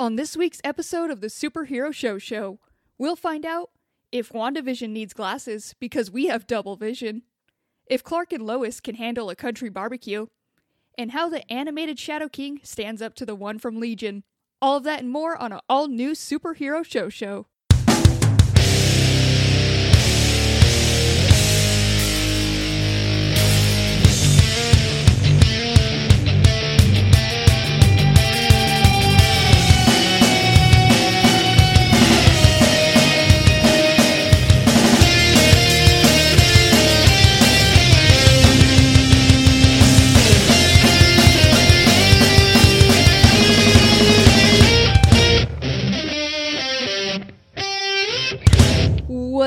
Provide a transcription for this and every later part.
On this week's episode of the Superhero Show Show, we'll find out if WandaVision needs glasses because we have double vision, if Clark and Lois can handle a country barbecue, and how the animated Shadow King stands up to the one from Legion. All of that and more on an all new Superhero Show Show.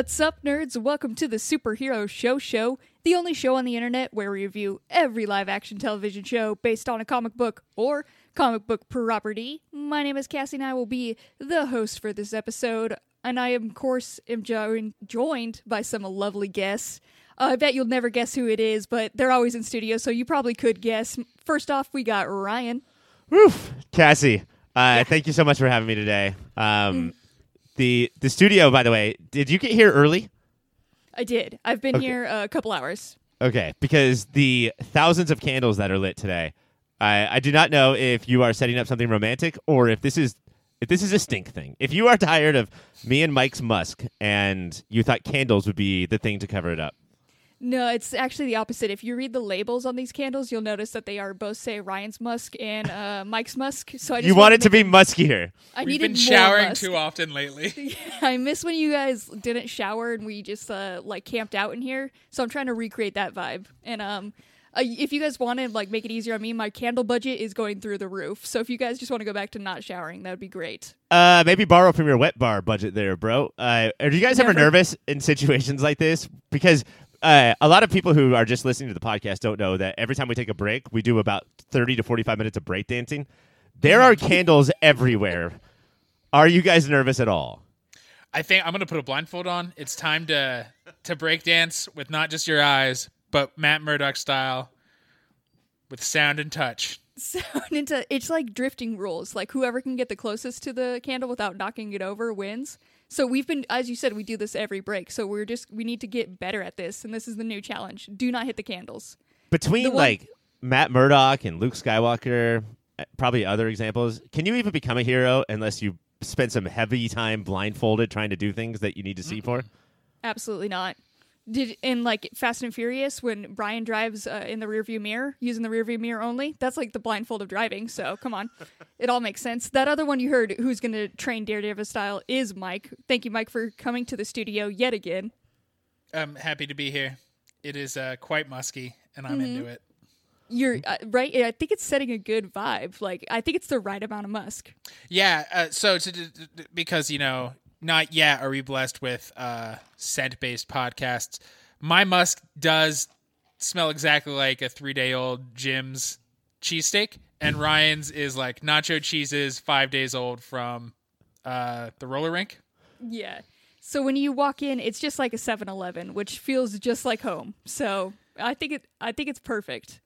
What's up, nerds? Welcome to the Superhero Show Show, the only show on the internet where we review every live action television show based on a comic book or comic book property. My name is Cassie, and I will be the host for this episode. And I, of course, am jo- joined by some lovely guests. Uh, I bet you'll never guess who it is, but they're always in studio, so you probably could guess. First off, we got Ryan. Woof, Cassie. Uh, Thank you so much for having me today. Um, the the studio, by the way, did you get here early? I did. I've been Okay. here uh, a couple hours. Okay, because the thousands of candles that are lit today, I, I do not know if you are setting up something romantic or if this is if this is a stink thing. If you are tired of me and Mike's musk and you thought candles would be the thing to cover it up, No, it's actually the opposite. If you read the labels on these candles, you'll notice that they are both say Ryan's musk and uh, Mike's musk. So I just you want it to be muskier. I We've needed been more showering musk. too often lately. I miss when you guys didn't shower and we just uh, like camped out in here. So I'm trying to recreate that vibe. And um, uh, if you guys want to like make it easier on me, my candle budget is going through the roof. So if you guys just want to go back to not showering, that would be great. Uh, maybe borrow from your wet bar budget there, bro. Uh, are you guys ever nervous in situations like this? Because uh, a lot of people who are just listening to the podcast don't know that every time we take a break, we do about 30 to 45 minutes of breakdancing. There are candles everywhere. Are you guys nervous at all? I think I'm gonna put a blindfold on. It's time to to break dance with not just your eyes, but Matt Murdock style, with sound and touch. sound into it's like drifting rules like whoever can get the closest to the candle without knocking it over wins so we've been as you said we do this every break. So we're just we need to get better at this and this is the new challenge. Do not hit the candles. Between The one- like Matt Murdock and Luke Skywalker, uh, probably other examples, can you even become a hero unless you spend some heavy time blindfolded trying to do things that you need to see for? absolutely not did in like fast and furious when brian drives uh, in the rearview mirror using the rearview mirror only that's like the blindfold of driving so come on it all makes sense that other one you heard who's going to train daredevil style is mike thank you mike for coming to the studio yet again I'm happy to be here. It is uh, quite musky, and I'm Mm-hmm. into it. You're uh, right. I think it's setting a good vibe. Like I think it's the right amount of musk. Yeah. Uh, so to, to- because you know, not yet are we blessed with uh, scent based podcasts. My musk does smell exactly like a three day old Jim's cheesesteak, and Ryan's is like nacho cheeses five days old from uh, the roller rink. Yeah. So when you walk in, it's just like a 7-Eleven, which feels just like home. So I think it. I think it's perfect.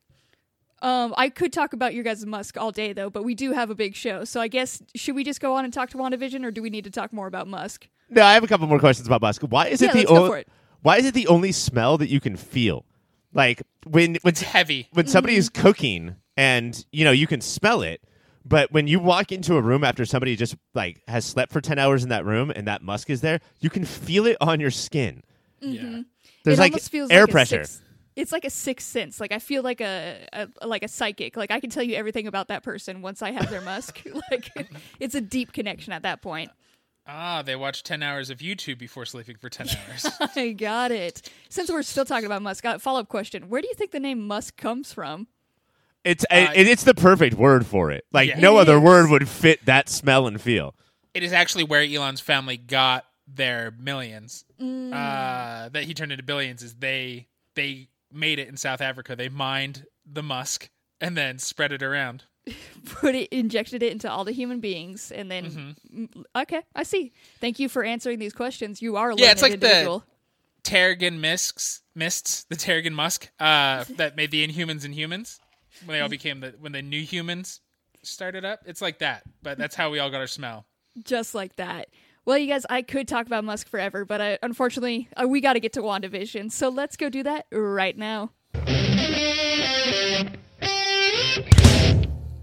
Um, I could talk about your guys' musk all day though, but we do have a big show. So I guess should we just go on and talk to WandaVision, or do we need to talk more about musk? No, I have a couple more questions about musk. Why is Yeah, it the only? it. Why is it the only smell that you can feel? Like when when It's heavy. when somebody is cooking and you know you can smell it, but when you walk into a room after somebody just like has slept for ten hours in that room and that musk is there, you can feel it on your skin. Yeah. There's it like almost feels air like a pressure. sixth- it's like a sixth sense. Like I feel like a, a like a psychic. Like I can tell you everything about that person once I have their musk. like it's a deep connection at that point. Ah, they watch 10 hours of YouTube before sleeping for 10 hours. I got it. Since we're still talking about musk, follow up question: Where do you think the name musk comes from? It's Uh, it, it's the perfect word for it. Like Yeah. no It other is. word would fit that smell and feel. it is actually where Elon's family got their millions. Mm. Uh, that he turned into billions is they they made it in South Africa. They mined the musk and then spread it around. Put it, injected it into all the human beings, and then Mm, okay, I see. Thank you for answering these questions. You are a Yeah, it's like the- individual. Terrigen mists, mists, the Terrigen musk uh, that made the Inhumans Inhumans when they all became the when the new humans started up. It's like that, but that's how we all got our smell. Just like that. Well, you guys, I could talk about Musk forever, but unfortunately, uh, we got to get to WandaVision. So let's go do that right now.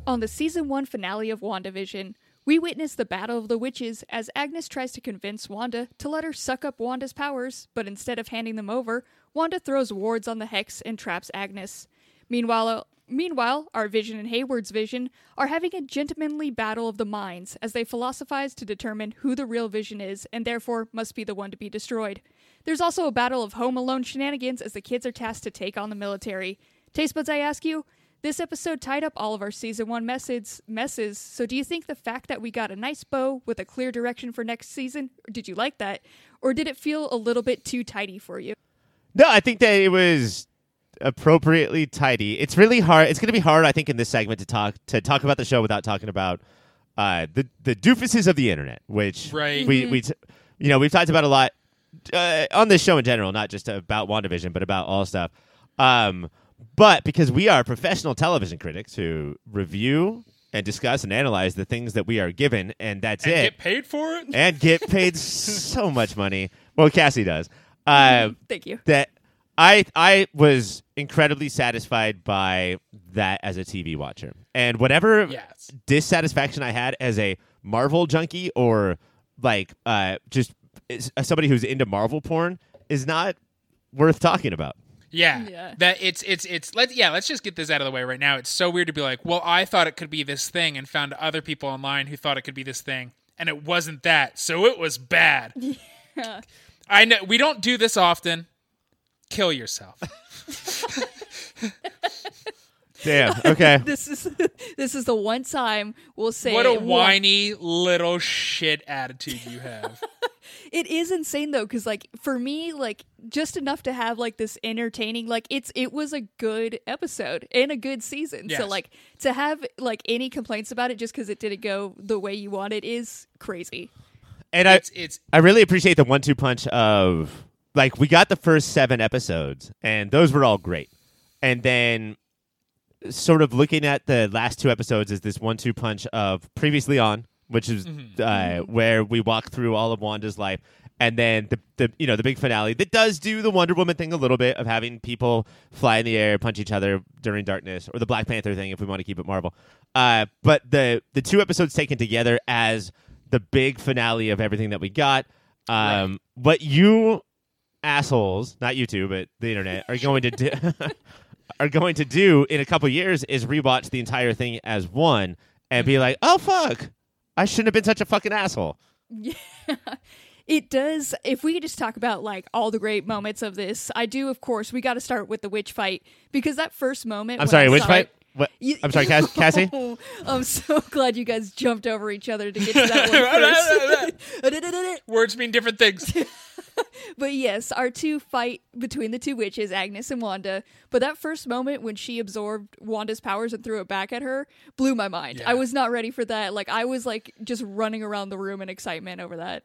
On the season one finale of WandaVision, we witness the Battle of the Witches as Agnes tries to convince Wanda to let her suck up Wanda's powers, but instead of handing them over, Wanda throws wards on the hex and traps Agnes. Meanwhile, Meanwhile, our Vision and Hayward's Vision are having a gentlemanly battle of the minds as they philosophize to determine who the real Vision is and therefore must be the one to be destroyed. There's also a battle of Home Alone shenanigans as the kids are tasked to take on the military. Taste buds, I ask you, this episode tied up all of our season one messes, messes. So, do you think the fact that we got a nice bow with a clear direction for next season, did you like that, or did it feel a little bit too tidy for you? No, I think that it was appropriately tidy. It's really hard. It's going to be hard, I think, in this segment to talk to talk about the show without talking about uh, the the doofuses of the internet, which Right. we we t- you know we've talked about a lot uh, on this show in general, not just about WandaVision, but about all stuff. Um, but because we are professional television critics who review and discuss and analyze the things that we are given, and that's And it get paid for it. and get paid so much money. Well, Cassie does. Uh, Thank you. that I I was incredibly satisfied by that as a TV watcher, and whatever Yes. dissatisfaction I had as a Marvel junkie or like uh, just somebody who's into Marvel porn is not worth talking about. Yeah. Yeah. That it's it's it's let yeah, let's just get this out of the way right now. It's so weird to be like, "Well, I thought it could be this thing and found other people online who thought it could be this thing and it wasn't that. So it was bad." I know we don't do this often. Kill yourself. Damn. Okay. This is this is the one time we'll say what a one- whiny little shit attitude you have. It is insane though, because like for me, like just enough to have like this entertaining, like it's it was a good episode and a good season. So like to have like any complaints about it just because it didn't go the way you wanted is crazy. and I It's it's I really appreciate the one-two punch of like we got the first seven episodes, and those were all great, and then sort of looking at the last two episodes is this one-two punch of previously on, which is uh, where we walk through all of Wanda's life, and then the, the you know the big finale that does do the Wonder Woman thing a little bit of having people fly in the air, punch each other during darkness, or the Black Panther thing if we want to keep it Marvel. Uh, but the the two episodes taken together as the big finale of everything that we got. Um, What you assholes, not you two, but the internet, are going to do are going to do in a couple years is rewatch the entire thing as one and be like, "Oh fuck, I shouldn't have been such a fucking asshole." Yeah. It does. If we could just talk about like all the great moments of this, I do. Of course, we got to start with the witch fight because that first moment. I'm sorry, I which saw fight? it- What? You- I'm sorry, Cass- Cassie. Oh, I'm so glad you guys jumped over each other to get to that one first. words mean different things. But yes, our two fight between the two witches, Agnes and Wanda. But that first moment when she absorbed Wanda's powers and threw it back at her blew my mind. Yeah. I was not ready for that. Like I was like just running around the room in excitement over that.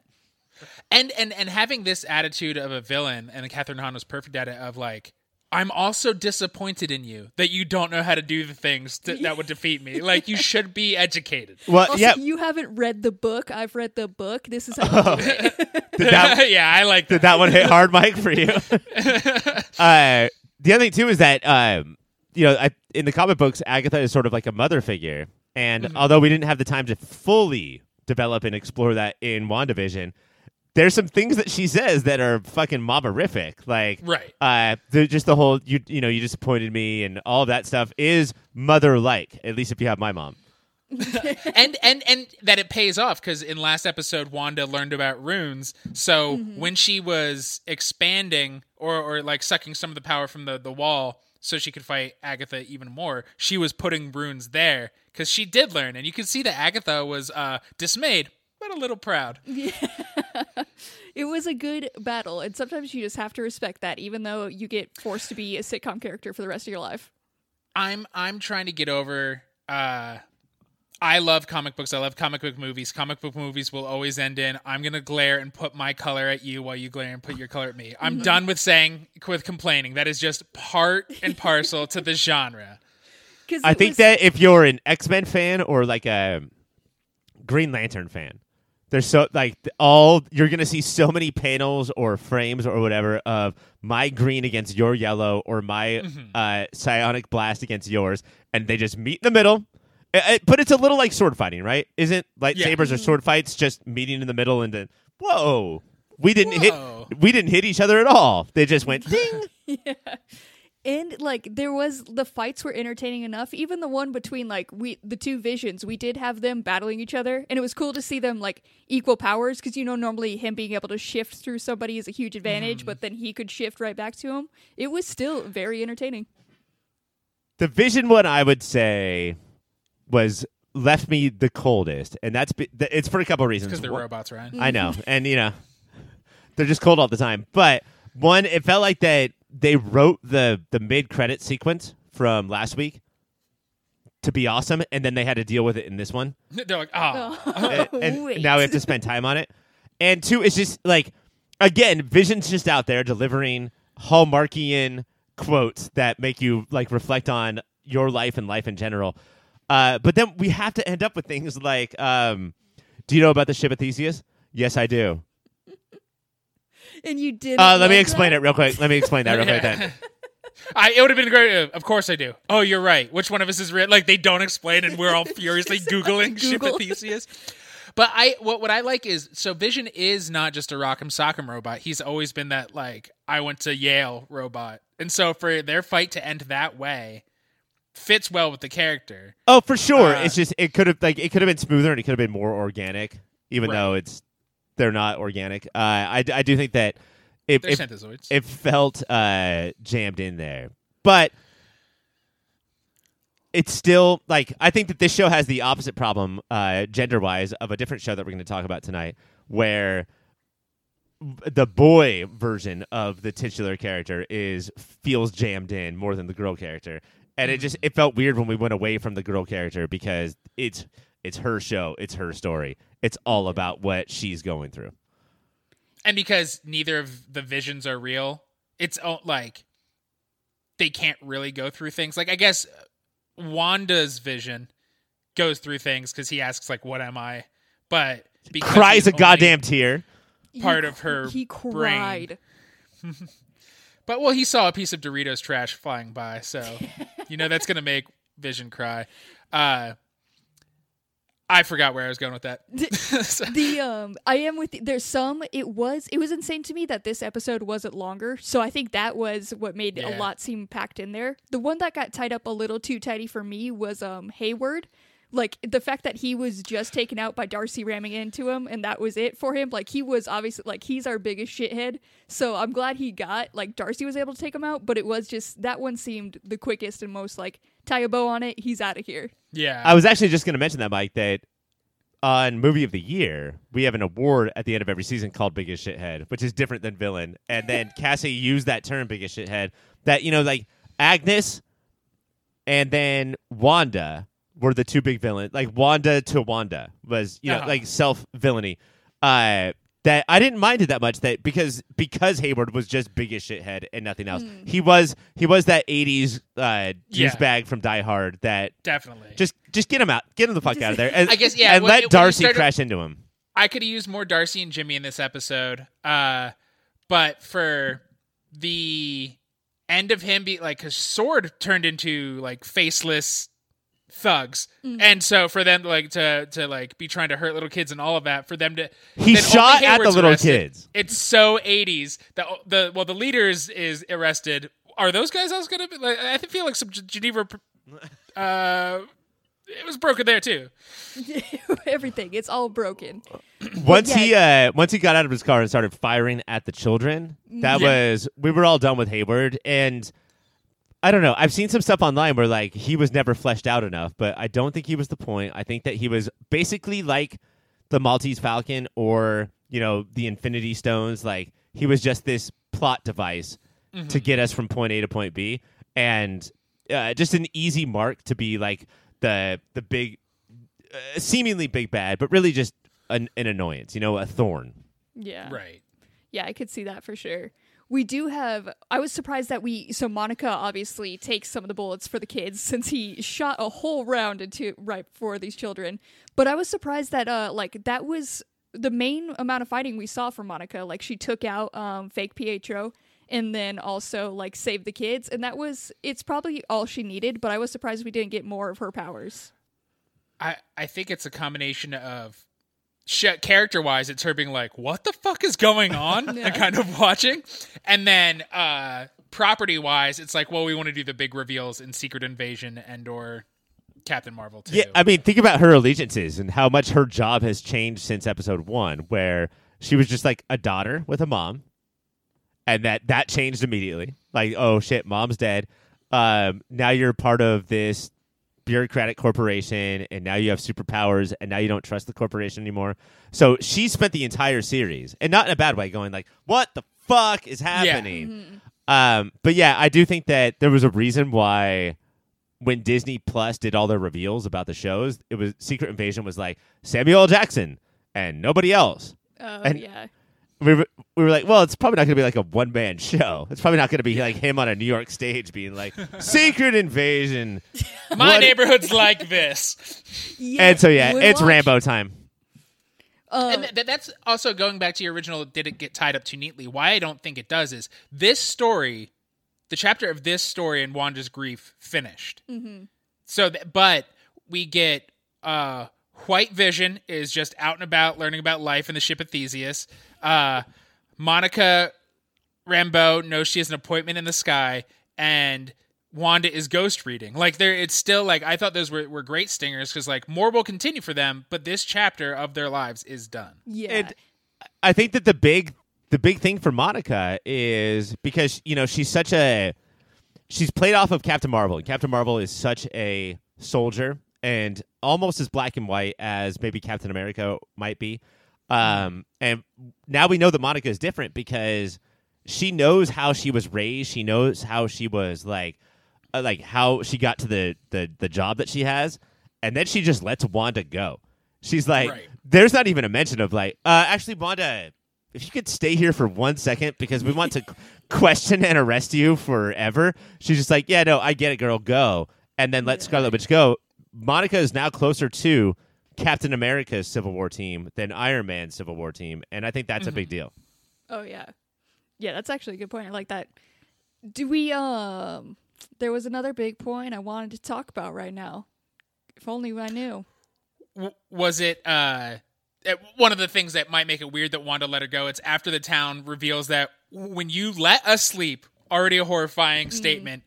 and and and having this attitude of a villain and Kathryn Hahn was perfect at it of like I'm also disappointed in you that you don't know how to do the things to, that would defeat me. Like you should be educated. Well, Also, yeah. you haven't read the book. I've read the book. This is how you do it. Did that, yeah, I like did that. that one hit hard, Mike, for you? uh, the other thing too is that um, you know, I, in the comic books, Agatha is sort of like a mother figure, and although we didn't have the time to fully develop and explore that in WandaVision, there's some things that she says that are fucking mobberific. Like, Right. Uh, just the whole you you know you disappointed me and all that stuff is mother like. At least if you have my mom. and and and that it pays off because in last episode Wanda learned about runes. So when she was expanding or or like sucking some of the power from the the wall so she could fight Agatha even more, she was putting runes there because she did learn, and you could see that Agatha was uh, dismayed but a little proud. Yeah. It was a good battle, and sometimes you just have to respect that, even though you get forced to be a sitcom character for the rest of your life. I'm I'm trying to get over. Uh, I love comic books. I love comic book movies. Comic book movies will always end in I'm gonna glare and put my color at you while you glare and put your color at me. I'm done with saying with complaining. That is just part and parcel to the genre. 'Cause I think was- that if you're an X Men fan or like a Green Lantern fan, there's so like all you're gonna see so many panels or frames or whatever of my green against your yellow or my uh, psionic blast against yours, and they just meet in the middle. Uh, uh, but it's a little like sword fighting, right? Isn't lightsabers or sword fights just meeting in the middle and then whoa, we didn't Whoa. hit, we didn't hit each other at all. They just went ding. And like there was the fights were entertaining enough. Even the one between like we the two visions, we did have them battling each other, and it was cool to see them like equal powers because you know normally him being able to shift through somebody is a huge advantage, but mm-hmm. then he could shift right back to him. It was still very entertaining. The Vision one, I would say, was left me the coldest, and that's be- th- it's for a couple of reasons. because they're One- robots, Ryan. I know, and you know, they're just cold all the time. But one, it felt like that they wrote the the mid credit sequence from last week to be awesome, and then they had to deal with it in this one. They're like, oh, and, and Wait. now we have to spend time on it. And two, it's just like again, Vision's just out there delivering Hallmarkian quotes that make you like reflect on your life and life in general. Uh, but then we have to end up with things like, um, "Do you know about the ship of Theseus?" Yes, I do. And you did. Uh, let me explain it real quick. Let me explain that real quick. Then I, it would have been great. uh, Of course I do. Oh, you're right. Which one of us is real? Like they don't explain, and we're all furiously googling ship of Theseus. But I what what I like is so Vision is not just a Rock'em Sock'em robot. He's always been that like I went to Yale robot, and so for their fight to end that way fits well with the character. Oh, for sure. Uh, it's just it could have like it could have been smoother and it could have been more organic, even Right. though it's they're not organic. Uh, I I do think that They're if synthezoids. it felt uh, jammed in there, but it's still like I think that this show has the opposite problem, uh, gender wise, of a different show that we're going to talk about tonight, where the boy version of the titular character is feels jammed in more than the girl character and it just it felt weird when we went away from the girl character because it's it's her show it's her story it's all about what she's going through and because neither of the visions are real, it's like they can't really go through things. Like I guess Wanda's vision goes through things because he asks like, "What am I?" But because cries a goddamn tear part of her He brain. cried. But well, he saw a piece of Doritos trash flying by, so you know that's gonna make Vision cry. Uh, I forgot where I was going with that. So- the um i am with you. there's some it was it was insane to me that this episode wasn't longer. So i think that was what made a lot seem packed in there. The one that got tied up a little too tidy for me was um hayward. Like the fact that he was just taken out by darcy ramming into him and that was it for him. Like he was obviously like he's our biggest shithead. So i'm glad he got like darcy was able to take him out but it was just that one seemed the quickest and most like tie a bow on it he's out of here. Yeah, i was actually just going to mention that mike that on movie of the year we have an award at the end of every season called biggest shithead which is different than villain. And then cassie used that term biggest shithead that you know like agnes and then wanda were the two big villains like wanda to wanda was you know Uh-huh. like self villainy uh that I didn't mind it that much that because because Hayward was just biggest shithead and nothing else. He was he was that '80s uh, juice Yeah. bag from Die Hard that definitely. just just get him out, get him the fuck out of there. And, I guess, yeah, and when- let when Darcy started- crash into him. I could have used more Darcy and Jimmy in this episode. Uh, but for the end of him be like his sword turned into like faceless thugs. And so for them like to to like be trying to hurt little kids and all of that, for them to He shot at the little arrested. kids. It's so 80s. The the well the leader is, is arrested. Are those guys else gonna be like I feel like some G- Geneva uh it was broken there too. everything it's all broken Once yeah. he uh once he got out of his car and started firing at the children, that Yeah. was we were all done with Hayward and I don't know. I've seen some stuff online where like he was never fleshed out enough, but I don't think he was the point. I think that he was basically like the Maltese Falcon or, you know, the Infinity Stones, like he was just this plot device to get us from point A to point B and uh, just an easy mark to be like the the big uh, seemingly big bad, but really just an, an annoyance, you know, a thorn. yeah Right. Yeah, I could see that for sure. We do have. I was surprised that we. So Monica obviously takes some of the bullets for the kids since he shot a whole round into right for these children. But I was surprised that uh like that was the main amount of fighting we saw from Monica. Like she took out um fake Pietro and then also like saved the kids, and that was it's probably all she needed. But I was surprised we didn't get more of her powers. I I think it's a combination of character wise, it's her being like, "What the fuck is going on?" Yeah. and kind of watching, and then uh property wise, it's like, well, we want to do the big reveals in Secret Invasion and or Captain Marvel too. Yeah, I mean, think about her allegiances and how much her job has changed since episode one, where she was just like a daughter with a mom, and that that changed immediately. Like, oh shit, mom's dead. Um, now you're part of this bureaucratic corporation, and now you have superpowers, and now you don't trust the corporation anymore. So she spent the entire series, and not in a bad way, going like, "What the fuck is happening?" Um, but yeah, I do think that there was a reason why when Disney Plus did all their reveals about the shows, it was Secret Invasion was like Samuel L. Jackson and nobody else. Oh And- yeah. We were, we were like, well, it's probably not going to be like a one man show. It's probably not going to be like him on a New York stage being like Secret Invasion. My What- neighborhood's like this. Yeah, And so yeah, would it's watch. Rambo time. Uh, and th- that's also going back to your original did it get tied up too neatly why i don't think it does is this story the chapter of this story and wanda's grief finished so th- but we get uh white vision is just out and about learning about life in the ship of theseus uh monica rambeau knows she has an appointment in the sky and Wanda is ghost reading. Like there it's still like I thought those were, were great stingers because like more will continue for them, but this chapter of their lives is done. yeah. And I think that the big the big thing for Monica is because you know she's such a she's played off of Captain Marvel, and Captain Marvel is such a soldier and almost as black and white as maybe Captain America might be. Um, and now we know that Monica is different because she knows how she was raised. She knows how she was like, uh, like how she got to the the the job that she has, and then she just lets Wanda go. She's like, Right. there's not even a mention of like, uh, actually, Wanda, if you could stay here for one second because we want to question and arrest you forever. She's just like, yeah, no, I get it, girl, go, and then let Scarlet Witch go. Monica is now closer to Captain America's Civil War team than Iron Man's Civil War team, and I think that's a big deal. Oh yeah. Yeah, that's actually a good point. I like that. Do we um there was another big point I wanted to talk about right now. If only I knew. W- was it uh one of the things that might make it weird that Wanda let her go? It's after the town reveals that when you let us sleep, already a horrifying statement.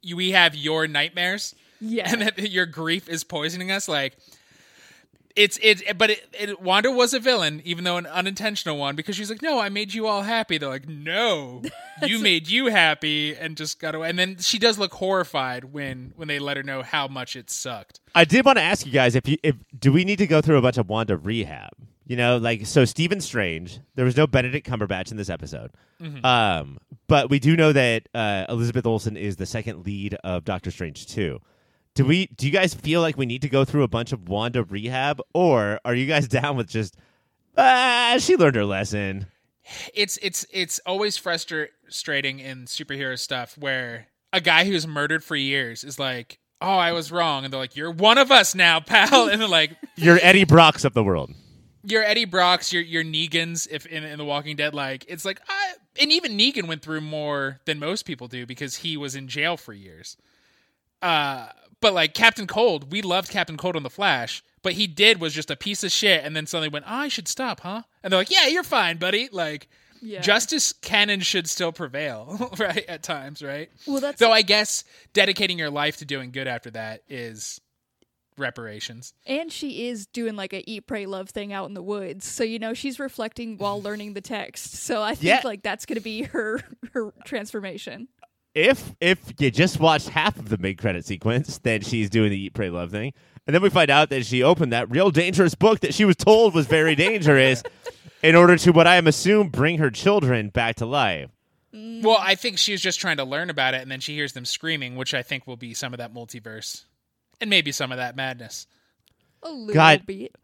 You, we have your nightmares. Yeah. and that your grief is poisoning us like it's it's but it, it wanda was a villain even though an unintentional one because she's like no i made you all happy they're like no you made you happy and just got away and then she does look horrified when when they let her know how much it sucked I did want to ask you guys if you if do we need to go through a bunch of Wanda rehab? You know, like so Stephen Strange. There was no Benedict Cumberbatch in this episode, um, but we do know that uh, Elizabeth Olsen is the second lead of Doctor Strange two. Do we? Do you guys feel like we need to go through a bunch of Wanda rehab, or are you guys down with just ah she learned her lesson? it's it's it's always frustrating in superhero stuff where a guy who's murdered for years is like oh i was wrong and they're like you're one of us now pal and they're like You're Eddie Brock's of the world. You're Eddie Brocks, your your Negans, if in, in The Walking Dead, like it's like, I, and even Negan went through more than most people do because he was in jail for years. Uh, but like Captain Cold, we loved Captain Cold on The Flash, but he did was just a piece of shit, and then suddenly went, oh, I should stop, huh? And they're like, Yeah, you're fine, buddy. Like Yeah. justice can and should still prevail, right? At times, right? Well, that's Though I guess dedicating your life to doing good after that is reparations. and she is doing like a eat pray love thing out in the woods. So you know, she's reflecting while learning the text. So I think Yeah. like that's going to be her her transformation. If if you just watched half of the mid credit sequence, then she's doing the eat, pray, love thing, and then we find out that she opened that real dangerous book that she was told was very dangerous, in order to what I am assume bring her children back to life. Mm. Well, I think she was just trying to learn about it, and then she hears them screaming, which I think will be some of that multiverse, and maybe some of that madness. A little God. bit.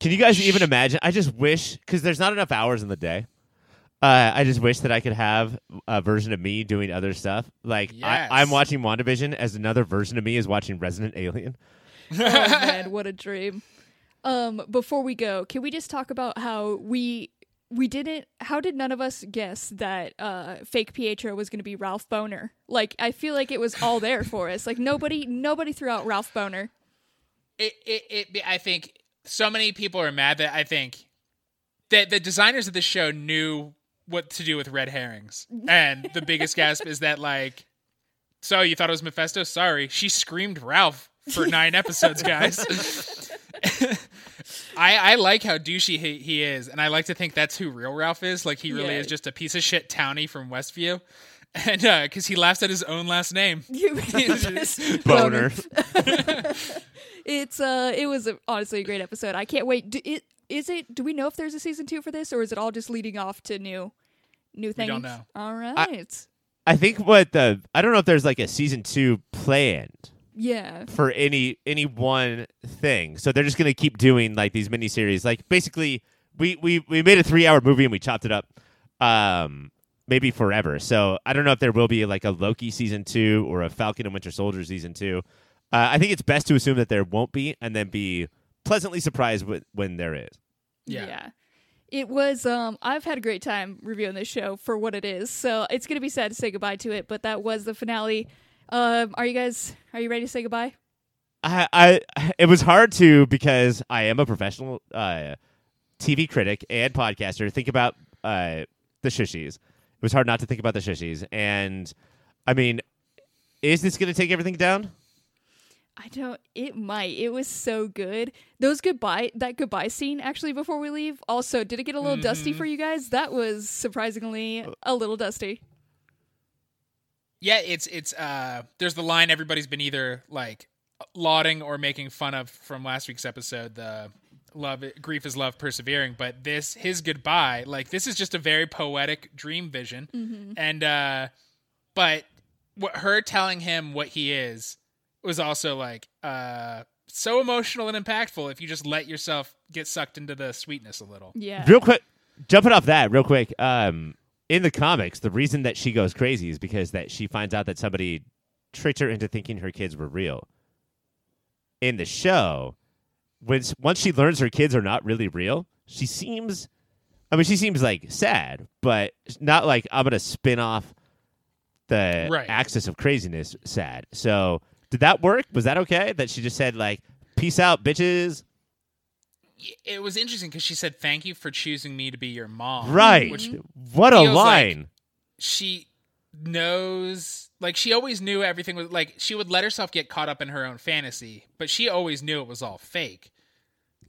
Can you guys even imagine? I just wish because there's not enough hours in the day. Uh, I just wish that I could have a version of me doing other stuff. Like Yes. I, I'm watching WandaVision as another version of me is watching Resident Alien. oh man, what a dream. Um, before we go, can we just talk about how we we didn't how did none of us guess that uh fake Pietro was gonna be Ralph Bohner? Like I feel like it was all there for us. Like nobody nobody threw out Ralph Bohner. it, it, it I think so many people are mad that I think that the designers of the show knew what to do with red herrings. And the biggest gasp is that like so you thought it was Mephisto? Sorry. She screamed Ralph for nine episodes, guys. I, I like how douchey he, he is, and I like to think that's who real Ralph is. Like he really Yeah. is just a piece of shit townie from Westview, and because he laughs at his own last name. Boner. it's uh it was a, honestly a great episode. I can't wait. Do, it, is it do we know if there's a season 2 for this or is it all just leading off to new new things? don't know. All right. I think what the I don't know if there's like a season two planned yeah. for any any one thing. So they're just gonna keep doing like these miniseries. Like basically, we we we made a three hour movie and we chopped it up, um, maybe forever. So I don't know if there will be like a Loki season two or a Falcon and Winter Soldier season two. Uh, I think it's best to assume that there won't be, and then be pleasantly surprised with, when there is. Yeah. Yeah. It was um I've had a great time reviewing this show for what it is. So it's going to be sad to say goodbye to it, but that was the finale. Um are you guys are you ready to say goodbye? I, I it was hard to because I am a professional uh, TV critic and podcaster. Think about uh, the shushies. It was hard not to think about the shushies. And I mean, is this going to take everything down? I don't it might. It was so good. Those goodbye that goodbye scene actually before we leave. Also, did it get a little dusty for you guys? That was surprisingly a little dusty. Yeah, it's it's uh there's the line everybody's been either like lauding or making fun of from last week's episode, the love grief is love persevering, but this his goodbye, like this is just a very poetic dream vision. And uh but what her telling him what he is was also like uh so emotional and impactful if you just let yourself get sucked into the sweetness a little. Yeah. Real quick, jumping off that, real quick. Um, in the comics, the reason that she goes crazy is because that she finds out that somebody tricked her into thinking her kids were real. In the show, when once she learns her kids are not really real, she seems. I mean, she seems like sad, but not like I'm gonna spin off the Right. axis of craziness. Sad. So, did that work? Was that okay? That she just said like, "Peace out, bitches." It was interesting because she said, "Thank you for choosing me to be your mom." Right. Which what a feels like- line. she knows like she always knew everything was like she would let herself get caught up in her own fantasy but she always knew it was all fake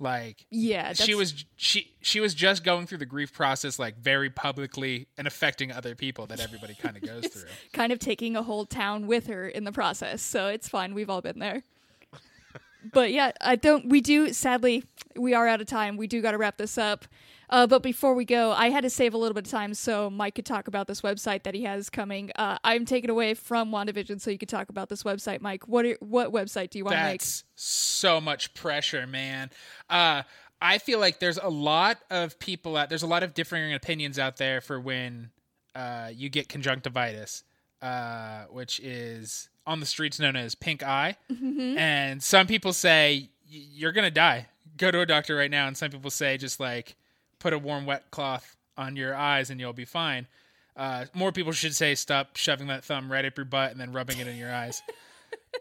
like Yeah, she was she she was just going through the grief process like very publicly and affecting other people that everybody kind of goes through kind of taking a whole town with her in the process. So it's fine. We've all been there. but yeah, I don't. We do. Sadly, we are out of time. We do got to wrap this up. Uh, but before we go, I had to save a little bit of time so Mike could talk about this website that he has coming. Uh, I'm taken away from WandaVision, so you could talk about this website, Mike. What are, what website do you want to make? That's so much pressure, man. Uh, I feel like there's a lot of people out. There's a lot of differing opinions out there for when uh, you get conjunctivitis, uh, which is on the streets known as pink eye. And some people say "Y- you're gonna die. Go to a doctor right now. And some people say just like put a warm wet cloth on your eyes and you'll be fine. Uh, more people should say stop shoving that thumb right up your butt and then rubbing it in your eyes.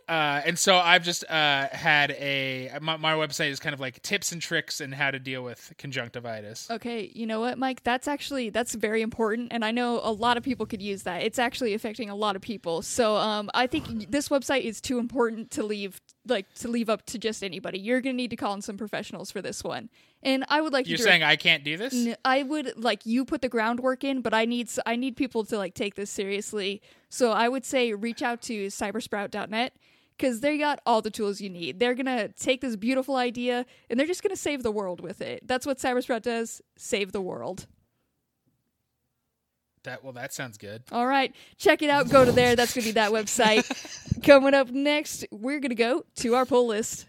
Uh, and so I've just uh, had a my, my website is kind of like tips and tricks and how to deal with conjunctivitis. Okay, you know what, Mike? That's actually that's very important, and I know a lot of people could use that. It's actually affecting a lot of people. So, um, I think this website is too important to leave like to leave up to just anybody. You're gonna need to call in some professionals for this one. And I would like You're to direct- saying I can't do this? N- I would like you put the groundwork in, but I need I need people to like take this seriously. So I would say reach out to cybersprout.net because they got all the tools you need. They're gonna take this beautiful idea and they're just gonna save the world with it. That's what Cybersprout does: save the world. That well, that sounds good. All right, check it out. Go to there. That's gonna be that website. Coming up next, we're gonna go to our pull list.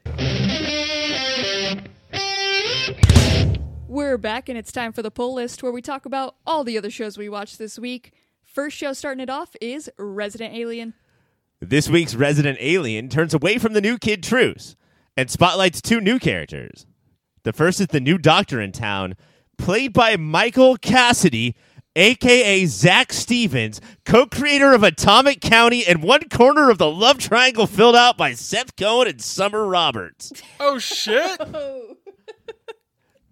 We're back, and it's time for the pull list where we talk about all the other shows we watched this week. First show starting it off is Resident Alien. This week's Resident Alien turns away from the new Kid Truce and spotlights two new characters. The first is the new doctor in town, played by Michael Cassidy, aka Zach Stevens, co creator of Atomic County and one corner of the love triangle filled out by Seth Cohen and Summer Roberts. Oh shit! Oh.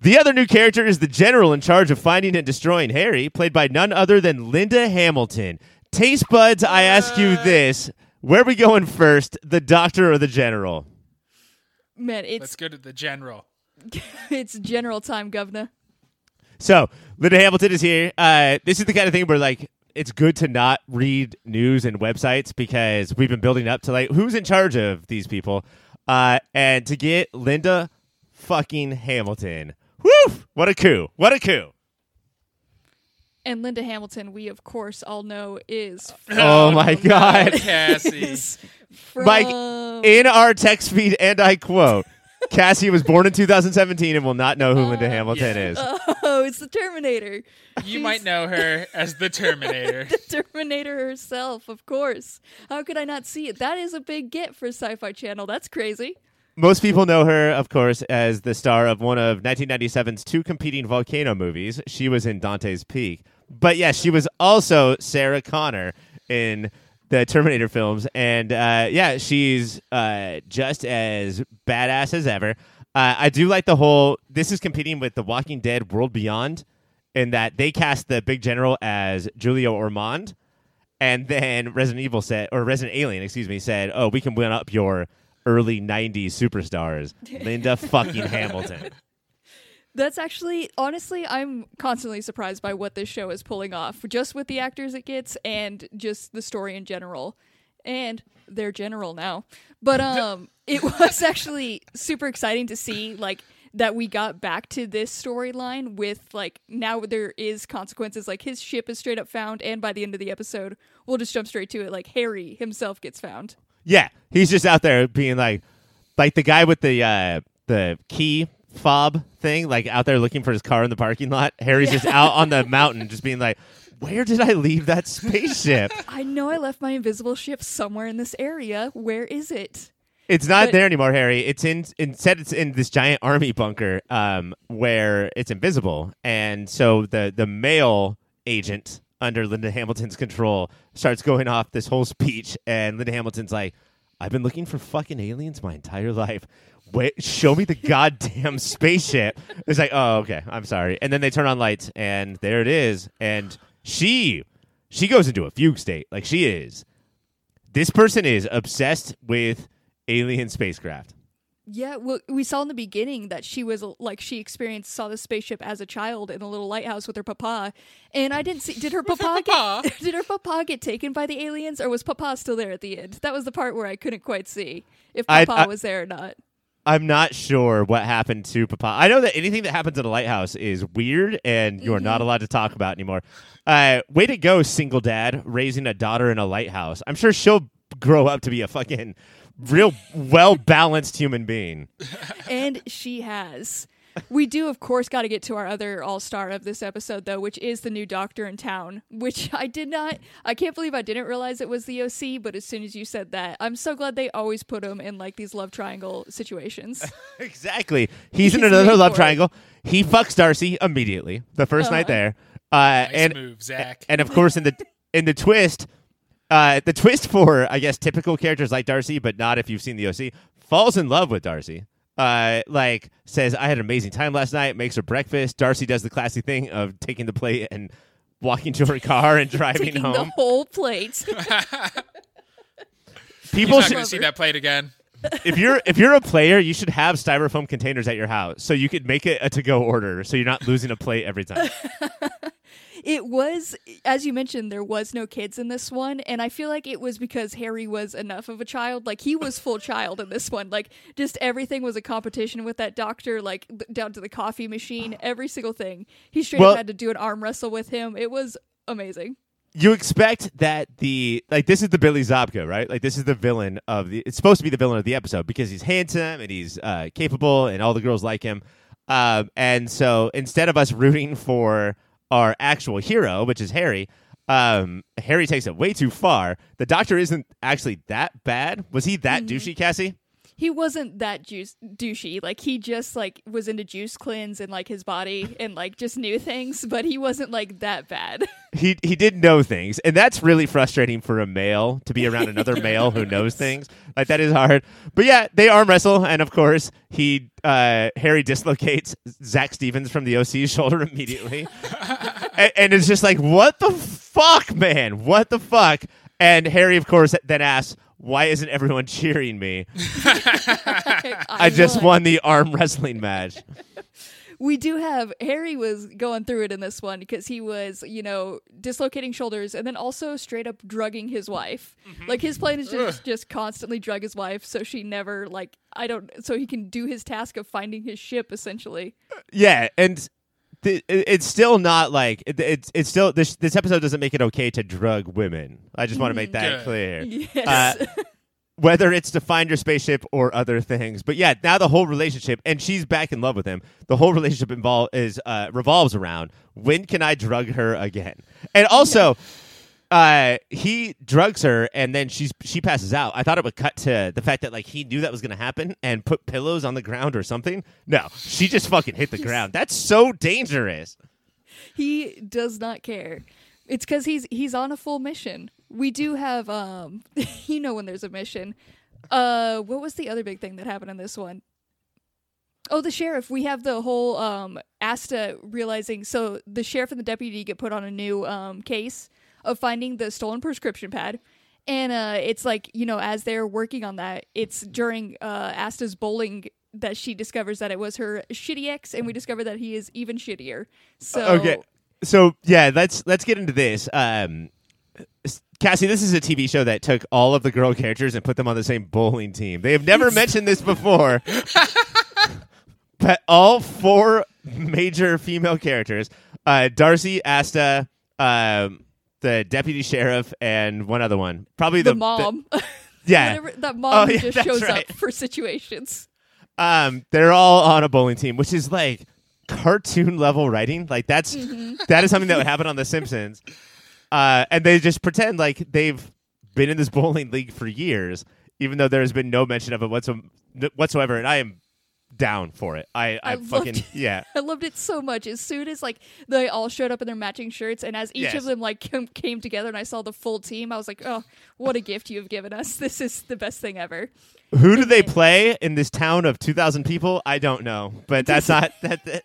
The other new character is the general in charge of finding and destroying Harry, played by none other than Linda Hamilton. Taste buds, I ask you this. Where are we going first, the doctor or the general? Man, Let's it's go to the general. it's general time, governor. So, Linda Hamilton is here. Uh, this is the kind of thing where, like, it's good to not read news and websites because we've been building up to, like, who's in charge of these people. Uh, and to get Linda fucking Hamilton. Woo! What a coup. What a coup. And Linda Hamilton, we of course all know is Oh, my God. Cassie. is from Mike, in our text feed, and I quote, Cassie was born in 2017 and will not know who Linda uh, Hamilton is. oh, it's the Terminator. You She's might know her as the Terminator. the Terminator herself, of course. How could I not see it? That is a big get for Sci-Fi Channel. That's crazy. Most people know her, of course, as the star of one of 1997's two competing volcano movies. She was in Dante's Peak. But yes, she was also Sarah Connor in the Terminator films. And uh, yeah, she's uh, just as badass as ever. Uh, I do like the whole. This is competing with The Walking Dead World Beyond, in that they cast the big general as Julia Ormond. And then Resident Evil said, or Resident Alien, excuse me, said, "Oh, we can win up your early '90s superstars, Linda fucking Hamilton." That's actually, honestly, I'm constantly surprised by what this show is pulling off, just with the actors it gets and just the story in general. And they're general now. But um it was actually super exciting to see like that we got back to this storyline with like now there is consequences like his ship is straight up found and by the end of the episode we'll just jump straight to it like Harry himself gets found. Yeah, he's just out there being like, like the guy with the uh, the key fob thing, like out there looking for his car in the parking lot. Harry's just out on the mountain, just being like, "Where did I leave that spaceship? I know I left my invisible ship somewhere in this area. Where is it? It's not But- there anymore, Harry. It's in instead. It's in this giant army bunker, um, where it's invisible, and so the the male agent under Linda Hamilton's control starts going off this whole speech, and Linda Hamilton's like, "I've been looking for fucking aliens my entire life. Wait, show me the goddamn spaceship." It's like, "Oh, okay, I'm sorry." And then they turn on lights, and there it is, and she she goes into a fugue state, like she is. This person is obsessed with alien spacecraft. Yeah, well, we saw in the beginning that she was like she experienced saw the spaceship as a child in a little lighthouse with her papa, and I didn't see. Did her papa papa? get did her papa get taken by the aliens, or was papa still there at the end? That was the part where I couldn't quite see if papa I- was there or not. I'm not sure what happened to Papa. I know that anything that happens at a lighthouse is weird and you are not allowed to talk about anymore. Uh, way to go, single dad, raising a daughter in a lighthouse. I'm sure she'll grow up to be a fucking real well balanced human being. and she has. We do, of course, got to get to our other all star of this episode, though, which is the new doctor in town. Which I did not, I can't believe I didn't realize it was the OC, but as soon as you said that, I'm so glad they always put him in like these love triangle situations. Exactly. He's in another love for it. triangle. He fucks Darcy immediately the 1st night Uh-huh. there. Uh, Nice and move, Zach. and of course in the in the twist uh the twist for i guess typical characters like darcy but not if you've seen the oc falls in love with darcy uh like says i had an amazing time last night makes her breakfast darcy does the classy thing of taking the plate and walking to her car and driving home. Taking the home whole plate. He's people not should see that plate again. if you're if you're a player you should have styrofoam containers at your house so you could make it a to-go order so you're not losing a plate every time it was, as you mentioned, there was no kids in this one, and I feel like it was because Harry was enough of a child. Like he was full child in this one. Like just everything was a competition with that doctor. Like down to the coffee machine, every single thing. He straight Well- up had to do an arm wrestle with him. It was amazing. you expect that the like this is the Billy Zabka, right? Like this is the villain of the. It's supposed to be the villain of the episode because he's handsome and he's uh, capable, and all the girls like him. Um, and so instead of us rooting for our actual hero, which is Harry, um, Harry takes it way too far. The doctor isn't actually that bad. Was he that douchey, Cassie? He wasn't that juice douchey. Like he just like was into juice cleanse and like his body and like just knew things, but he wasn't like that bad. He he did know things, and that's really frustrating for a male to be around another male who knows things. Like that is hard. But yeah, they arm wrestle, and of course he uh, Harry dislocates Zach Stevens from the OC's shoulder immediately, and, and it's just like, what the fuck, man? What the fuck? And Harry, of course, then asks, "Why isn't everyone cheering me? I, I just won the arm wrestling match." we do have Harry was going through it in this one because he was, you know, dislocating shoulders and then also straight up drugging his wife. Mm-hmm. Like his plan is just just constantly drug his wife so she never like I don't so he can do his task of finding his ship essentially. Yeah, and th- it's still not like it, it's it's still this this episode doesn't make it okay to drug women. I just want to make that Good. clear. Yes. Uh, whether it's to find your spaceship or other things, but yeah, now the whole relationship, and she's back in love with him. The whole relationship involve is uh, revolves around when can I drug her again, and also. Uh, he drugs her and then she's she passes out. I thought it would cut to the fact that like he knew that was gonna happen and put pillows on the ground or something. No, she just fucking hit the ground. That's so dangerous. he does not care. It's because he's he's on a full mission. We do have um, you know when there's a mission. Uh, what was the other big thing that happened in this one? Oh, the sheriff. We have the whole um Asta realizing. So the sheriff and the deputy get put on a new um case of finding the stolen prescription pad. And uh, it's like you know, as they're working on that, it's during uh, Asta's bowling that she discovers that it was her shitty ex, and we discover that he is even shittier. So Okay. So yeah, let's let's get into this. Um, Cassie, this is a TV show that took all of the girl characters and put them on the same bowling team. They have never mentioned this before, but all four major female characters: uh, Darcy, Asta, um, the deputy sheriff, and one other one. Probably the, the, mom. yeah, Whatever, that mom Oh, yeah, just shows right. up for situations. um, they're all on a bowling team, which is like cartoon level writing. Like that's that is something that would happen on The Simpsons. Uh, and they just pretend like they've been in this bowling league for years, even though there has been no mention of it whatsoever. And I am down for it. I, I, I fucking loved- yeah. I loved it so much. As soon as like they all showed up in their matching shirts, and as each Yes. of them like came, came together, and I saw the full team, I was like, "Oh, what a gift you have given us! This is the best thing ever." Who do they play in this town of two thousand people? I don't know, but that's not that, that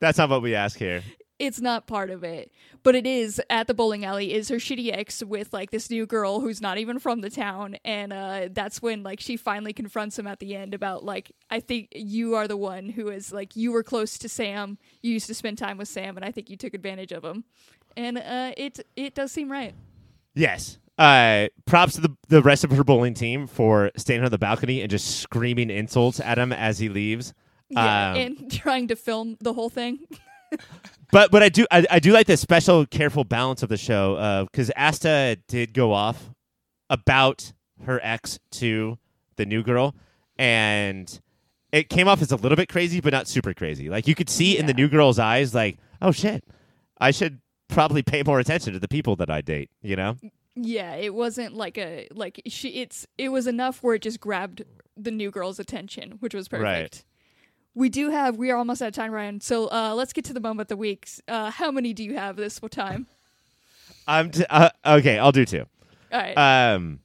that's not what we ask here. It's not part of it, but it is at the bowling alley. Is her shitty ex with like this new girl who's not even from the town, and uh, that's when like she finally confronts him at the end about like I think you are the one who is like you were close to Sam. You used to spend time with Sam, and I think you took advantage of him. And uh, it it does seem right. Yes. Uh, props to the the rest of her bowling team for standing on the balcony and just screaming insults at him as he leaves. Yeah, Um, and trying to film the whole thing. But but I do I, I do like the special careful balance of the show uh, because Asta did go off about her ex to the new girl, and it came off as a little bit crazy, but not super crazy. Like you could see in the new girl's eyes, like oh shit, I should probably pay more attention to the people that I date. You know? Yeah, it wasn't like a like she. It's it was enough where it just grabbed the new girl's attention, which was perfect. Right. We do have. We are almost out of time, Ryan. So uh, let's get to the moment of the week. Uh, how many do you have this time? I'm t- uh, okay. I'll do two. All right. Um,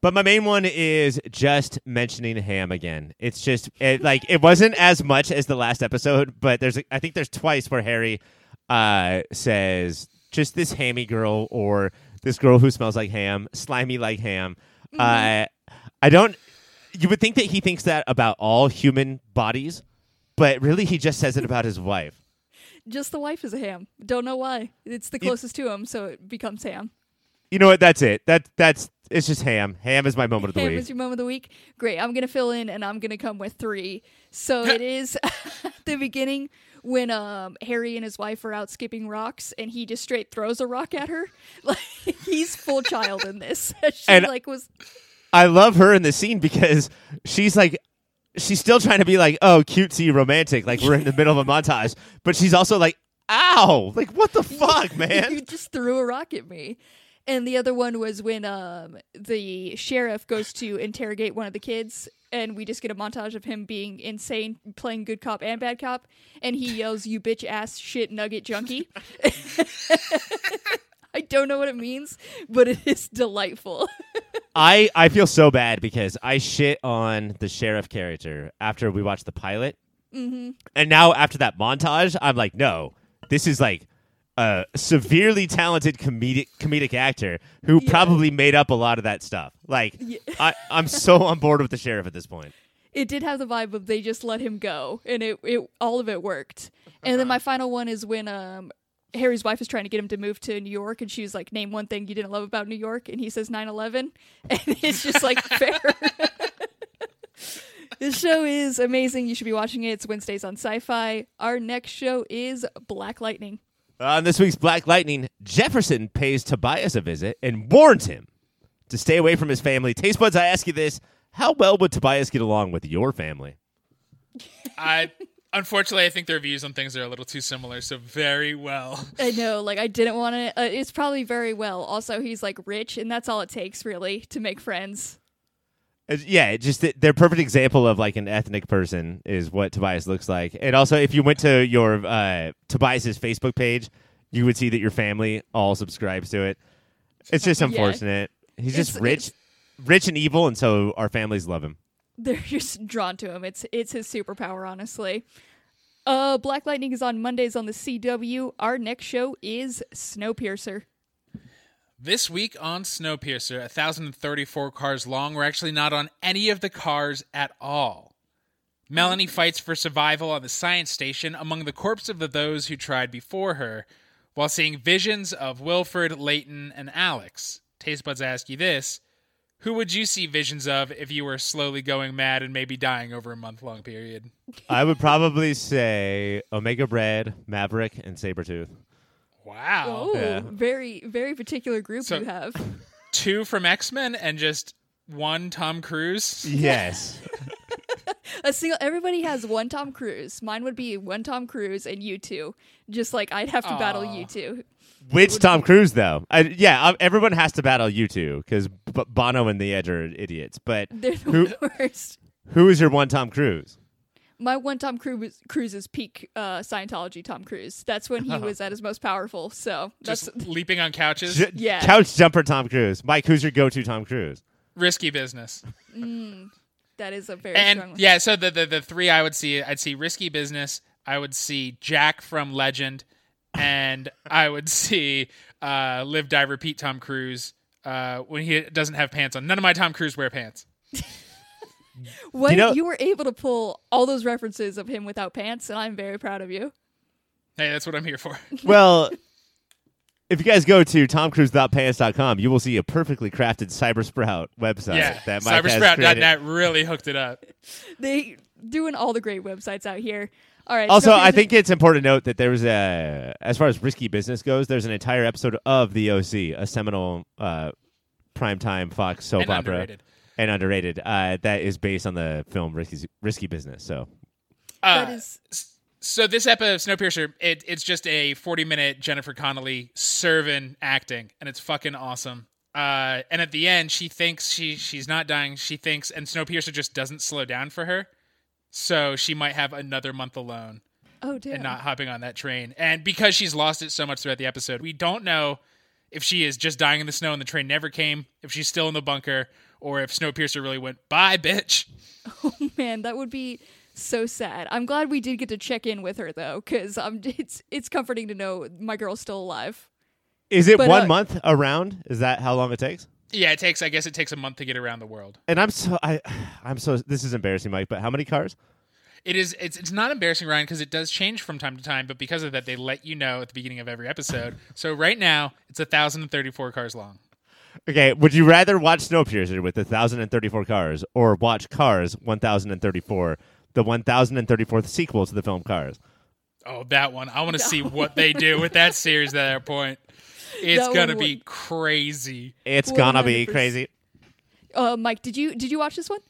but my main one is just mentioning Ham again. It's just it, like it wasn't as much as the last episode, but there's I think there's twice where Harry uh, says just this hammy girl or this girl who smells like ham, slimy like ham. Uh, I don't. You would think that he thinks that about all human bodies, but really he just says it about his wife. Just the wife is a ham. Don't know why. It's the closest to him, so it becomes ham. You know what? That's it. That that's it's just ham. Ham is my moment of the Ham week. is your moment of the week. Great. I'm gonna fill in, and I'm gonna come with three. So it is the beginning when um, Harry and his wife are out skipping rocks, and he just straight throws a rock at her. Like he's full child in this. she And- like was I love her in the scene because she's like she's still trying to be like, oh, cutesy romantic, like we're in the middle of a montage, but she's also like, ow, like what the fuck, man? you just threw a rock at me. And the other one was when um, the sheriff goes to interrogate one of the kids, and we just get a montage of him being insane, playing good cop and bad cop, and he yells, "You bitch ass shit nugget junkie." I don't know what it means, but it is delightful. I I feel so bad because I shit on the sheriff character after we watched the pilot, mm-hmm. and now after that montage, I'm like, no, this is like a severely talented comedic comedic actor who Yeah. probably made up a lot of that stuff. Like, Yeah. I I'm so on board with the sheriff at this point. it did have the vibe of they just let him go, and it, it all of it worked. And then my final one is when um Harry's wife is trying to get him to move to New York, and she's like, "Name one thing you didn't love about New York," and he says 9/11, and it's just like fair. this show is amazing. You should be watching it. It's Wednesdays on Syfy. Our next show is Black Lightning. Uh, on this week's Black Lightning, Jefferson pays Tobias a visit and warns him to stay away from his family. Taste buds, I ask you this: How well would Tobias get along with your family? I unfortunately I think their views on things are a little too similar. So very well. I know, like I didn't want to. Uh, it's probably very well. Also, he's like rich, and that's all it takes really to make friends. It's- yeah, just they're perfect example of like an ethnic person is what Tobias looks like. And also, if you went to your uh, Tobias's Facebook page, you would see that your family all subscribes to it. It's just Yeah. unfortunate. He's just It's- rich, rich and evil, and so our families love him. They're just drawn to him. It's it's his superpower, honestly. Uh, Black Lightning is on Mondays on the CW. Our next show is Snowpiercer. This week on Snowpiercer, 1,034 cars long. We're actually not on any of the cars at all. Melanie fights for survival on the science station among the corpses of those who tried before her, while seeing visions of Wilford, Layton, and Alex. Taste buds ask you this Who would you see visions of if you were slowly going mad and maybe dying over a month long period? I would probably say Omega Red, Maverick, and Sabretooth. Wow. Oh, Yeah. very very particular group So- you have. Two from X Men and just one Tom Cruise? Yes. A single. Everybody has one Tom Cruise. Mine would be one Tom Cruise and you two. Just like I'd have to battle you two. Which Tom Cruise though? I, yeah, uh, everyone has to battle you two because B- Bono and the Edge are idiots. But They're the who worst. who is your one Tom Cruise? My one Tom Cruise Cruise's peak uh, Scientology Tom Cruise. That's when he was at his most powerful. So that's Just leaping on couches? J- Yeah. Couch jumper Tom Cruise. Mike, who's your go-to Tom Cruise? Risky business. that is a very strong and one. yeah, so the, the the three I would see, I'd see risky business. I would see Jack from Legend, and I would see uh, Live Die Repeat Tom Cruise uh, when he doesn't have pants on. None of my Tom Cruise wear pants. When You know- you were able to pull all those references of him without pants, and I'm very proud of you. Hey, that's what I'm here for. Well, if you guys go to tomcruise.pants.com, you will see a perfectly crafted Cybersprout website yeah, that Mike. Cybersprout.net really hooked it up. They doing all the great websites out here. All right. Also, so I think it's important to note that there was a, as far as risky business goes, there's an entire episode of The OC, a seminal uh, primetime Fox soap And opera underrated. and underrated uh, that is based on the film Risky, risky Business. So Uh, that is So this episode of Snowpiercer, it, it's just a 40 minute Jennifer Connelly serving acting, and it's fucking awesome. Uh, and at the end, she thinks she she's not dying. She thinks, and Snowpiercer just doesn't slow down for her, so she might have another month alone oh damn. and not hopping on that train. And because she's lost it so much throughout the episode, we don't know if she is just dying in the snow and the train never came, if she's still in the bunker, or if Snowpiercer really went bye, bitch. Oh, man, that would be so sad. I'm glad we did get to check in with her though, because um, it's it's comforting to know my girl's still alive. is it But, one uh, month around? Is that how long it takes? Yeah, it takes. I guess it takes a month to get around the world. And I'm so I, I'm so this is embarrassing, Mike. But how many cars? It is. It's. It's not embarrassing, Ryan, because it does change from time to time. But because of that, they let you know at the beginning of every episode. so right now, it's thousand and thirty-four cars long. Okay, would you rather watch Snowpiercer with 1,034 cars or watch Cars 1,034, the 1,034th sequel to the film Cars? Oh, that one! I want to see what they do with that series at that point. It's That gonna one be would- crazy. It's gonna be 100%. crazy. Uh, Mike, did you did you watch this one?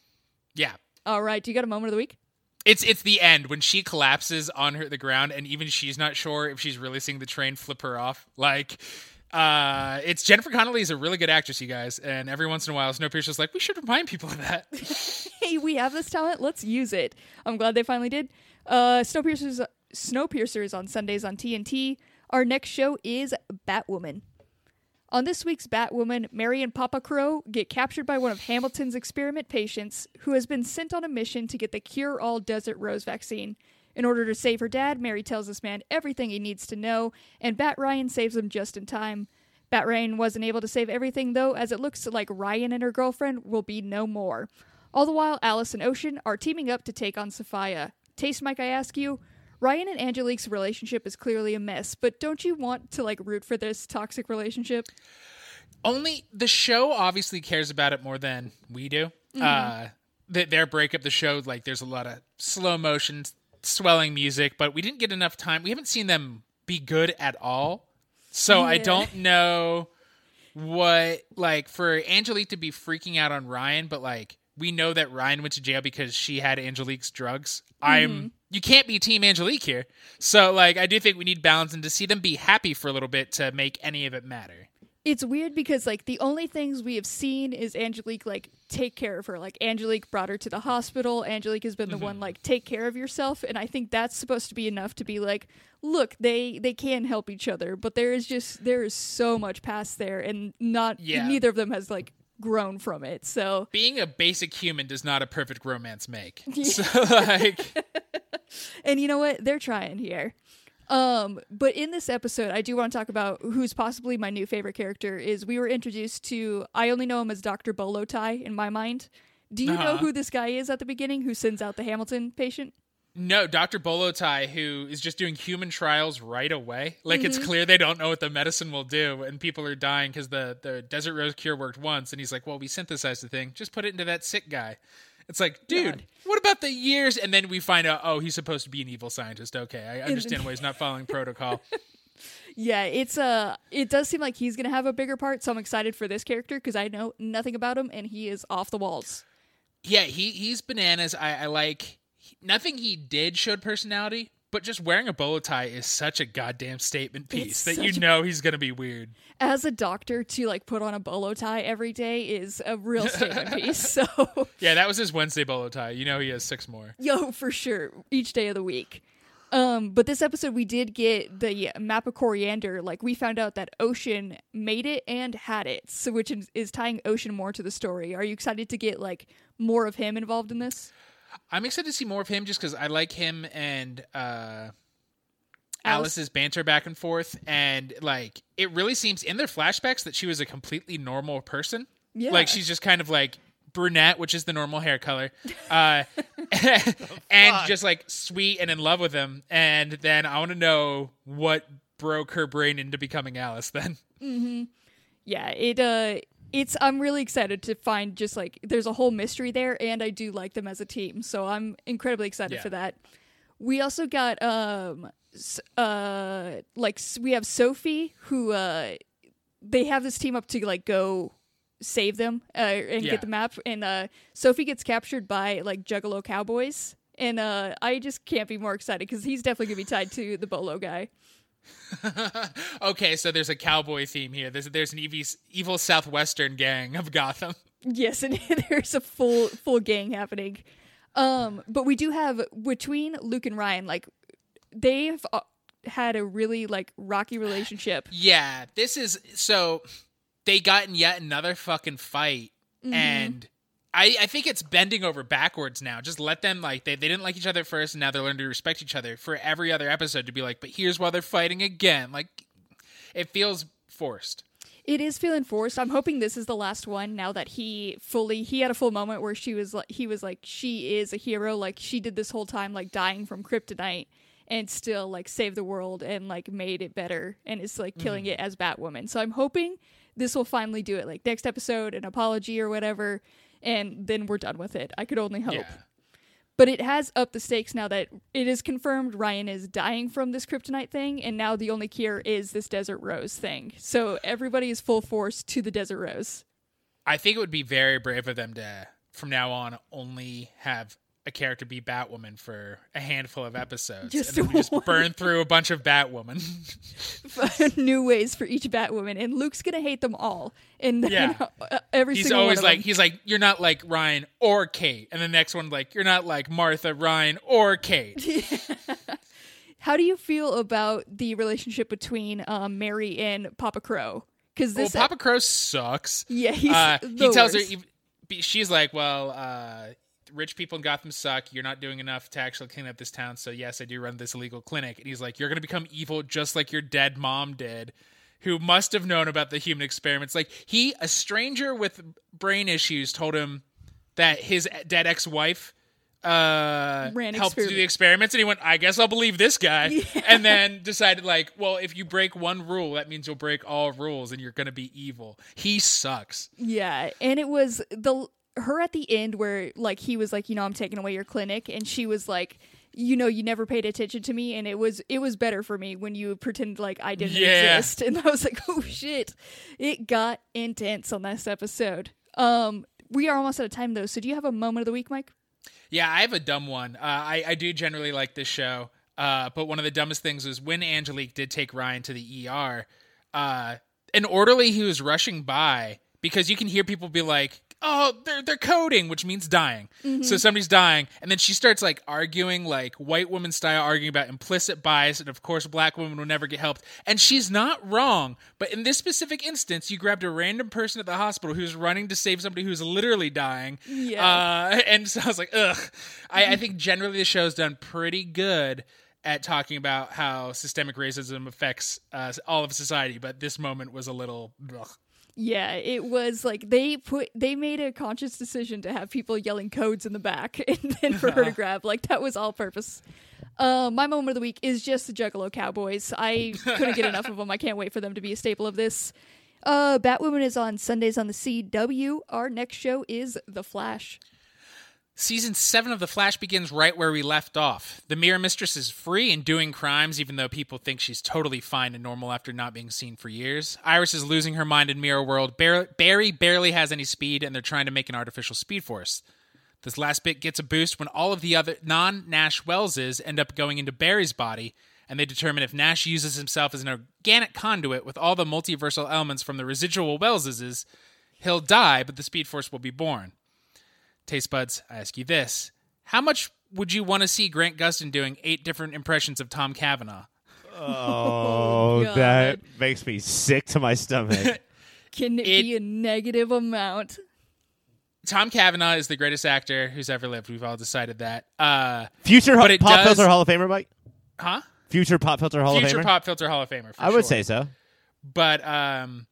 Yeah, All right, do you got a moment of the week? It's it's the end when she collapses on her the ground, and even she's not sure if she's really seeing the train flip her off. Like, uh, it's Jennifer Connelly is a really good actress, you guys, and every once in a while, Snowpiercer's like, we should remind people of that. hey, we have this talent. Let's use it. I'm glad they finally did. Uh, Snowpiercer's Snowpiercer's on Sundays on TNT. Our next show is Batwoman. On this week's Batwoman, Mary and Papa Crow get captured by one of Hamilton's experiment patients who has been sent on a mission to get the cure all Desert Rose vaccine. In order to save her dad, Mary tells this man everything he needs to know, and Bat Ryan saves him just in time. Bat Ryan wasn't able to save everything, though, as it looks like Ryan and her girlfriend will be no more. All the while, Alice and Ocean are teaming up to take on Sophia. Taste Mike, I ask you, Ryan and Angelique's relationship is clearly a mess, but don't you want to like root for this toxic relationship? Only the show obviously cares about it more than we do. Uh, th- their breakup, the show, like there's a lot of slow motion, swelling music, but we didn't get enough time. We haven't seen them be good at all, so I don't know what like for Angelique to be freaking out on Ryan, but like we know that Ryan went to jail because she had Angelique's drugs. I'm you can't be team Angelique here. So like I do think we need balance and to see them be happy for a little bit to make any of it matter. It's weird because like the only things we have seen is Angelique like take care of her. Like Angelique brought her to the hospital. Angelique has been the one mm-hmm. like take care of yourself, and I think that's supposed to be enough to be like, look, they they can help each other, but there is just there is so much past there, and not Yeah. neither of them has like grown from it. So Being a basic human does not a perfect romance make. So like And you know what? They're trying here. Um, but in this episode, I do want to talk about who's possibly my new favorite character. Is we were introduced to. I only know him as Doctor Bolo Tie in my mind. Do you know Uh-huh. who this guy is at the beginning? Who sends out the Hamilton patient? No, Dr. Bolotai, who is just doing human trials right away. Like it's Mm-hmm. clear they don't know what the medicine will do, and people are dying because the the Desert Rose cure worked once, and he's like, "Well, we synthesized the thing. Just put it into that sick guy." It's like, dude, God. what about the years? And then we find out, oh, he's supposed to be an evil scientist. Okay, I understand why he's not following protocol. Yeah, it's uh it does seem like he's gonna have a bigger part, so I'm excited for this character because I know nothing about him and he is off the walls. Yeah, he he's bananas. I, I like nothing he did showed personality, but just wearing a bolo tie is such a goddamn statement piece It's that you know he's gonna be weird. As a doctor, to like put on a bolo tie every day is a real statement piece. So Yeah, that was his Wednesday bolo tie. You know he has six more. Yo, for sure. Each day of the week. Um, but this episode we did get the map of Coryana. Like we found out that Ocean made it and had it, so which is, is tying Ocean more to the story. Are you excited to get like more of him involved in this? I'm excited to see more of him just because I like him and uh, Alice. Alice's banter back and forth, and like it really seems in their flashbacks that she was a completely normal person. Yeah. like she's just kind of like brunette, which is the normal hair color, uh, and just like sweet and in love with him. And then I want to know what broke her brain into becoming Alice. Then Yeah, it uh it's I'm really excited to find just like there's a whole mystery there and I do like them as a team. So I'm incredibly excited Yeah. for that. We also got um uh like we have Sophie who uh they have this team up to like go save them uh, and Yeah. get the map and uh Sophie gets captured by like Juggalo cowboys and uh I just can't be more excited cuz he's definitely going to be tied to the Bolo guy. okay, so there's a cowboy theme here. There's there's an evil, evil southwestern gang of Gotham. Yes, and there's a full full gang happening. Um, but we do have between Luke and Ryan, like they've uh, had a really like rocky relationship. Yeah, this is so they got in yet another fucking fight and I, I think it's bending over backwards now. Just let them like they, they didn't like each other at first and now they're learning to respect each other for every other episode to be like, but here's why they're fighting again. Like it feels forced. It is feeling forced. I'm hoping this is the last one now that he fully he had a full moment where she was like he was like she is a hero like she did this whole time like dying from kryptonite and still like saved the world and like made it better and is like killing mm-hmm. it as Batwoman. So I'm hoping this will finally do it like next episode an apology or whatever and then we're done with it. I could only hope. Yeah. But it has upped the stakes now that it is confirmed Ryan is dying from this kryptonite thing, and now the only cure is this desert rose thing. So everybody is full force to the desert rose. I think it would be very brave of them to from now on only have a character be Batwoman for a handful of episodes, Just and then we just burn through a bunch of Batwoman. new ways for each Batwoman, and Luke's gonna hate them all. And then Yeah. uh, every he's single always one of like, them. he's like, you're not like Ryan or Kate, and the next one like, you're not like Martha, Ryan, or Kate. How do you feel about the relationship between um, Mary and Papa Crow? Because well, this, Papa Crow sucks. yeah, he's uh, he tells worst. her he- she's like well uh, rich people in gotham suck. You're not doing enough to actually clean up this town. So yes i do run this illegal clinic. And he's like you're going to become evil just like your dead mom did who must have known about the human experiments. Like he a stranger with brain issues told him that his dead ex-wife uh Ran helped do the experiments. and he went i guess i'll believe this guy. And then decided like well if you break one rule that means you'll break all rules and you're gonna be evil. He sucks. Yeah, and it was the her at the end where like he was like, you know, I'm taking away your clinic, and she was like, you know, you never paid attention to me, and it was it was better for me when you pretended like I didn't Yeah. exist, and I was like, oh shit, it got intense on this episode. Um, we are almost out of time though, so do you have a moment of the week, Mike? Yeah, I have a dumb one. Uh, I I do generally like this show, uh, but one of the dumbest things was when Angelique did take Ryan to the ER. Uh, an orderly who was rushing by because you can hear people be like, "Oh, they're they're coding," which means dying. So somebody's dying, and then she starts like arguing, like white woman style, arguing about implicit bias, and of course, black women will never get helped. And she's not wrong, but in this specific instance, you grabbed a random person at the hospital who's running to save somebody who's literally dying. Yeah. Uh, and so I was like, ugh. I, I think generally the show's done pretty good at talking about how systemic racism affects uh, all of society, but this moment was a little. Ugh. Yeah, it was like they put they made a conscious decision to have people yelling codes in the back and then for her to grab. Like that was all purpose. Uh, my moment of the week is just the Juggalo Cowboys. I couldn't get enough of them. I can't wait for them to be a staple of this. Uh, Batwoman is on Sundays on the CW. Our next show is The Flash. Season 7 of The Flash begins right where we left off. The Mirror Mistress is free and doing crimes, even though people think she's totally fine and normal after not being seen for years. Iris is losing her mind in Mirror World. Bar- Barry barely has any speed, and they're trying to make an artificial speed force. This last bit gets a boost when all of the other non Nash Wellses end up going into Barry's body, and they determine if Nash uses himself as an organic conduit with all the multiversal elements from the residual Welleses, he'll die, but the Speed Force will be born. Taste buds, I ask you this. How much would you want to see Grant Gustin doing eight different impressions of Tom Cavanagh? Oh, God. that makes me sick to my stomach. Can it, It- be a negative amount? Tom Cavanagh is the greatest actor who's ever lived. We've all decided that. Uh, Future But it Pop does- Filter Hall of Famer, Mike? huh? Future Pop Filter Hall Future of Famer? Future Pop Filter Hall of Famer. For I would sure. say so. but um,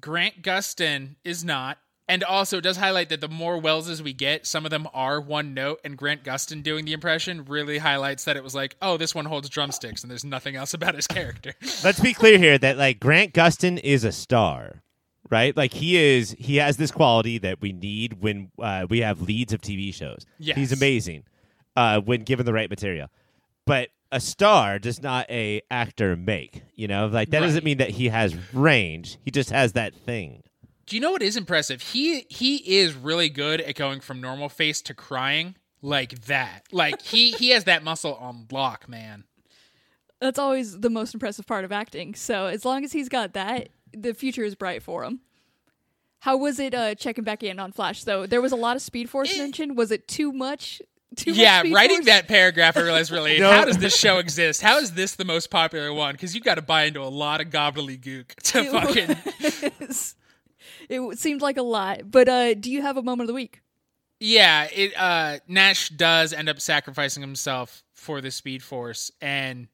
Grant Gustin is not. And also, it does highlight that the more Wellses we get, some of them are one note, and Grant Gustin doing the impression really highlights that it was like, oh, this one holds drumsticks, and there's nothing else about his character. Let's be clear here that like Grant Gustin is a star, right? Like he is, he has this quality that we need when uh, we have leads of TV shows. Yes. He's amazing uh, when given the right material. But a star does not a actor make. You know, like that doesn't mean that he has range. He just has that thing. Do you know what is impressive? He he is really good at going from normal face to crying like that. Like he he has that muscle on lock, man. That's always the most impressive part of acting. So as long as he's got that, the future is bright for him. How was it uh, checking back in on Flash though? There was a lot of Speed Force It- mentioned. Was it too much? Too Yeah, Speed writing Force? that paragraph, I realized really No. how does this show exist? How is this the most popular one? Because you got to buy into a lot of gobbledygook to It fucking was- it seemed like a lot. But uh, do you have a moment of the week? yeah. It uh, Nash does end up sacrificing himself for the Speed Force, and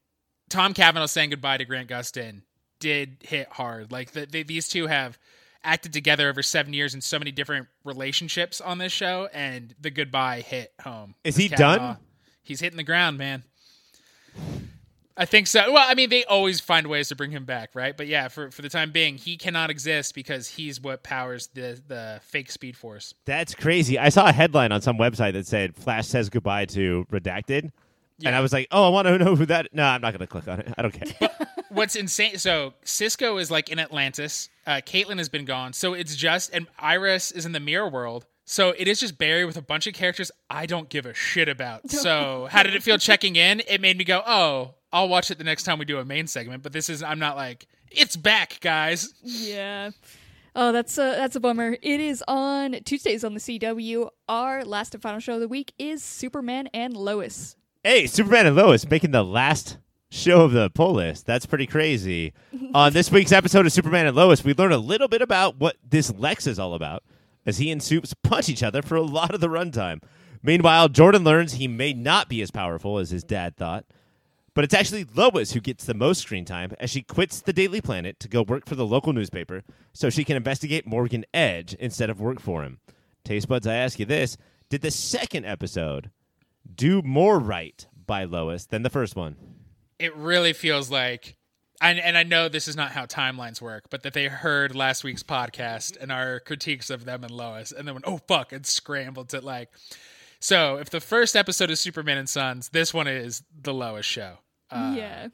Tom Cavanagh saying goodbye to Grant Gustin did hit hard. Like the, they, these two have acted together over seven years in so many different relationships on this show, and the goodbye hit home. Is with he done? He's hitting the ground, man. I think so. Well, I mean, they always find ways to bring him back, right? But yeah, for for the time being, he cannot exist because he's what powers the the fake Speed Force. That's crazy. I saw a headline on some website that said Flash says goodbye to Redacted. And I was like, oh, I want to know who that. No, I'm not going to click on it. I don't care. What's insane? So Cisco is like in Atlantis. Uh, Caitlin has been gone, so it's just and Iris is in the mirror world. So it is just Barry with a bunch of characters I don't give a shit about. So how did it feel checking in? It made me go, oh, I'll watch it the next time we do a main segment. But this is I'm not like it's back, guys. Yeah. Oh, that's a that's a bummer. It is on Tuesdays on the CW. Our last and final show of the week is Superman and Lois. Hey, Superman and Lois making the last show of the poll list. That's pretty crazy. On this week's episode of Superman and Lois, we learn a little bit about what this Lex is all about as he and Supes punch each other for a lot of the runtime. Meanwhile, Jordan learns he may not be as powerful as his dad thought. But it's actually Lois who gets the most screen time as she quits the Daily Planet to go work for the local newspaper so she can investigate Morgan Edge instead of work for him. Taste buds, I ask you this Did the second episode do more right by Lois than the first one? It really feels like and, and I know this is not how timelines work, but that they heard last week's podcast and our critiques of them and Lois, and then went, "Oh fuck!" and scrambled to like. So, if the first episode is Superman and Sons, this one is the Lois show. Uh, yeah.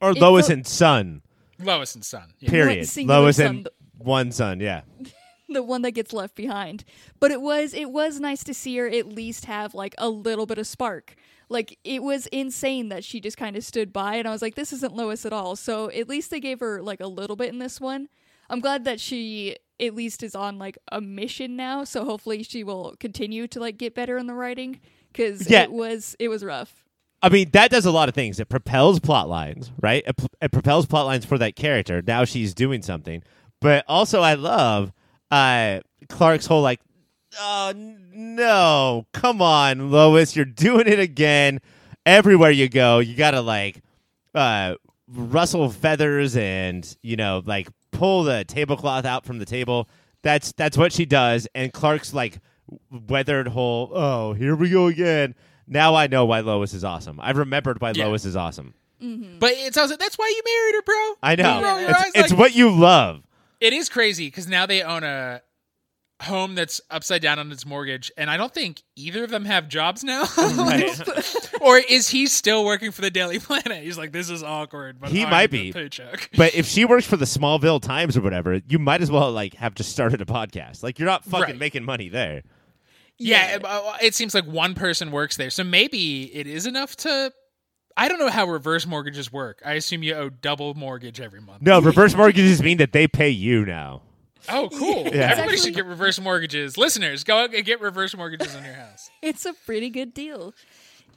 Or It Lois felt- and Son, Lois and Son. Yeah. period. Lois son, and the- one son, yeah. the one that gets left behind. But it was it was nice to see her at least have like a little bit of spark. Like it was insane that she just kind of stood by and I was like this isn't Lois at all. So at least they gave her like a little bit in this one. I'm glad that she at least is on like a mission now, so hopefully she will continue to like get better in the writing cuz Yeah. it was it was rough. I mean, that does a lot of things. It propels plot lines, right? It, it propels plot lines for that character. Now she's doing something. But also, I love uh, Clark's whole like, oh no, come on, Lois, you're doing it again. Everywhere you go, you gotta like uh, rustle feathers and you know like pull the tablecloth out from the table. That's that's what she does. And Clark's like weathered whole. Oh, here we go again. Now I know why Lois is awesome. I've remembered why Yeah. Lois is awesome. But it's also that's why you married her, bro. I know. You roll It's, it's like- what you love. It is crazy because now they own a home that's upside down on its mortgage, and I don't think either of them have jobs now. or is he still working for the Daily Planet? He's like, this is awkward. But He I'm might be. Paycheck. But if she works for the Smallville Times or whatever, you might as well like have just started a podcast. Like you're not fucking Right. making money there. Yeah, it, uh, it seems like one person works there, so maybe it is enough to. I don't know how reverse mortgages work. I assume you owe double mortgage every month. No, reverse mortgages mean that they pay you now. Oh, cool. Yeah. Everybody It's should get reverse mortgages. Listeners, go out and get reverse mortgages on your house. it's a pretty good deal.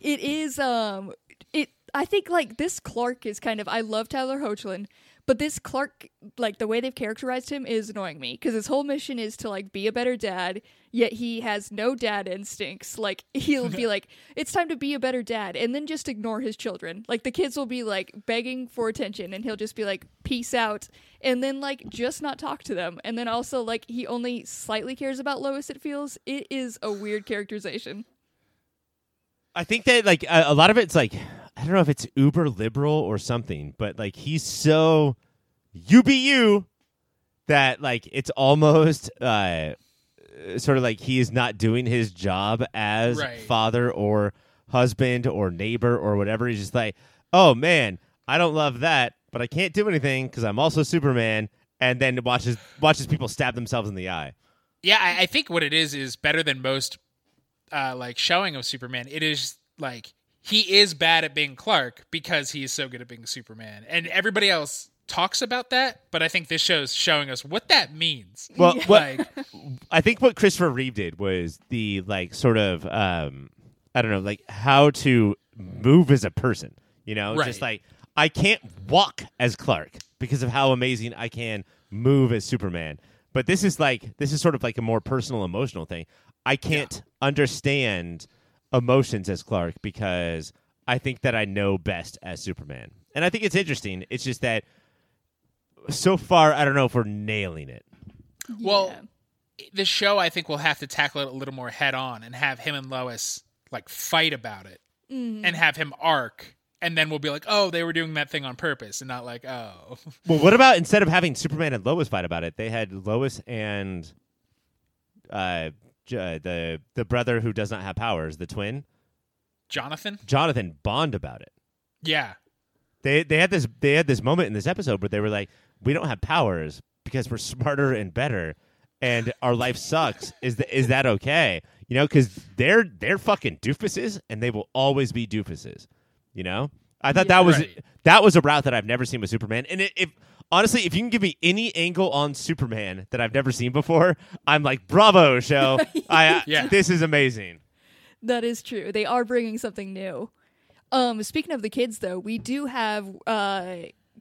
It is um it I think like this Clark is kind of I love Tyler Hoechlin, but this Clark like the way they've characterized him is annoying me because his whole mission is to like be a better dad, yet he has no dad instincts. Like he'll be like it's time to be a better dad and then just ignore his children. Like the kids will be like begging for attention and he'll just be like peace out and then like just not talk to them. And then also like he only slightly cares about Lois it feels. It is a weird characterization. I think that like a, a lot of it's like I don't know if it's uber liberal or something, but like he's so you be you that like it's almost uh sort of like he is not doing his job as Right. father or husband or neighbor or whatever. He's just like, oh man, I don't love that, but I can't do anything because I'm also Superman. And then watches watches people stab themselves in the eye. Yeah, I, I think what it is is better than most uh, like showing of Superman. It is like he is bad at being Clark because he is so good at being Superman, and everybody else talks about that. But I think this show's showing us what that means. Well, what, Like, I think what Christopher Reeve did was the like sort of um I don't know, like how to move as a person. You know, Right. just like I can't walk as Clark because of how amazing I can move as Superman. But this is like this is sort of like a more personal emotional thing. I can't understand emotions as Clark because I think that I know best as Superman. And I think it's interesting. It's just that so far I don't know if we're nailing it. Well, the show I think will have to tackle it a little more head on and have him and Lois like fight about it Mm-hmm. and have him arc. And then we'll be like, oh, they were doing that thing on purpose, and not like, oh, Well, what about instead of having Superman and Lois fight about it, they had Lois and uh, J- the the brother who does not have powers, the twin, Jonathan? Jonathan, bond about it. Yeah, They they had this they had this moment in this episode where they were like, "We don't have powers because we're smarter and better," and our life sucks, is th- is that okay? You know, because they're they're fucking doofuses, and they will always be doofuses. You know, I thought that was Right. that was a route that I've never seen with Superman, and it, if honestly, if you can give me any angle on Superman that I've never seen before, I'm like, bravo, show. I Yeah. this is amazing. That is true. They are bringing something new. Um, speaking of the kids, though, we do have uh,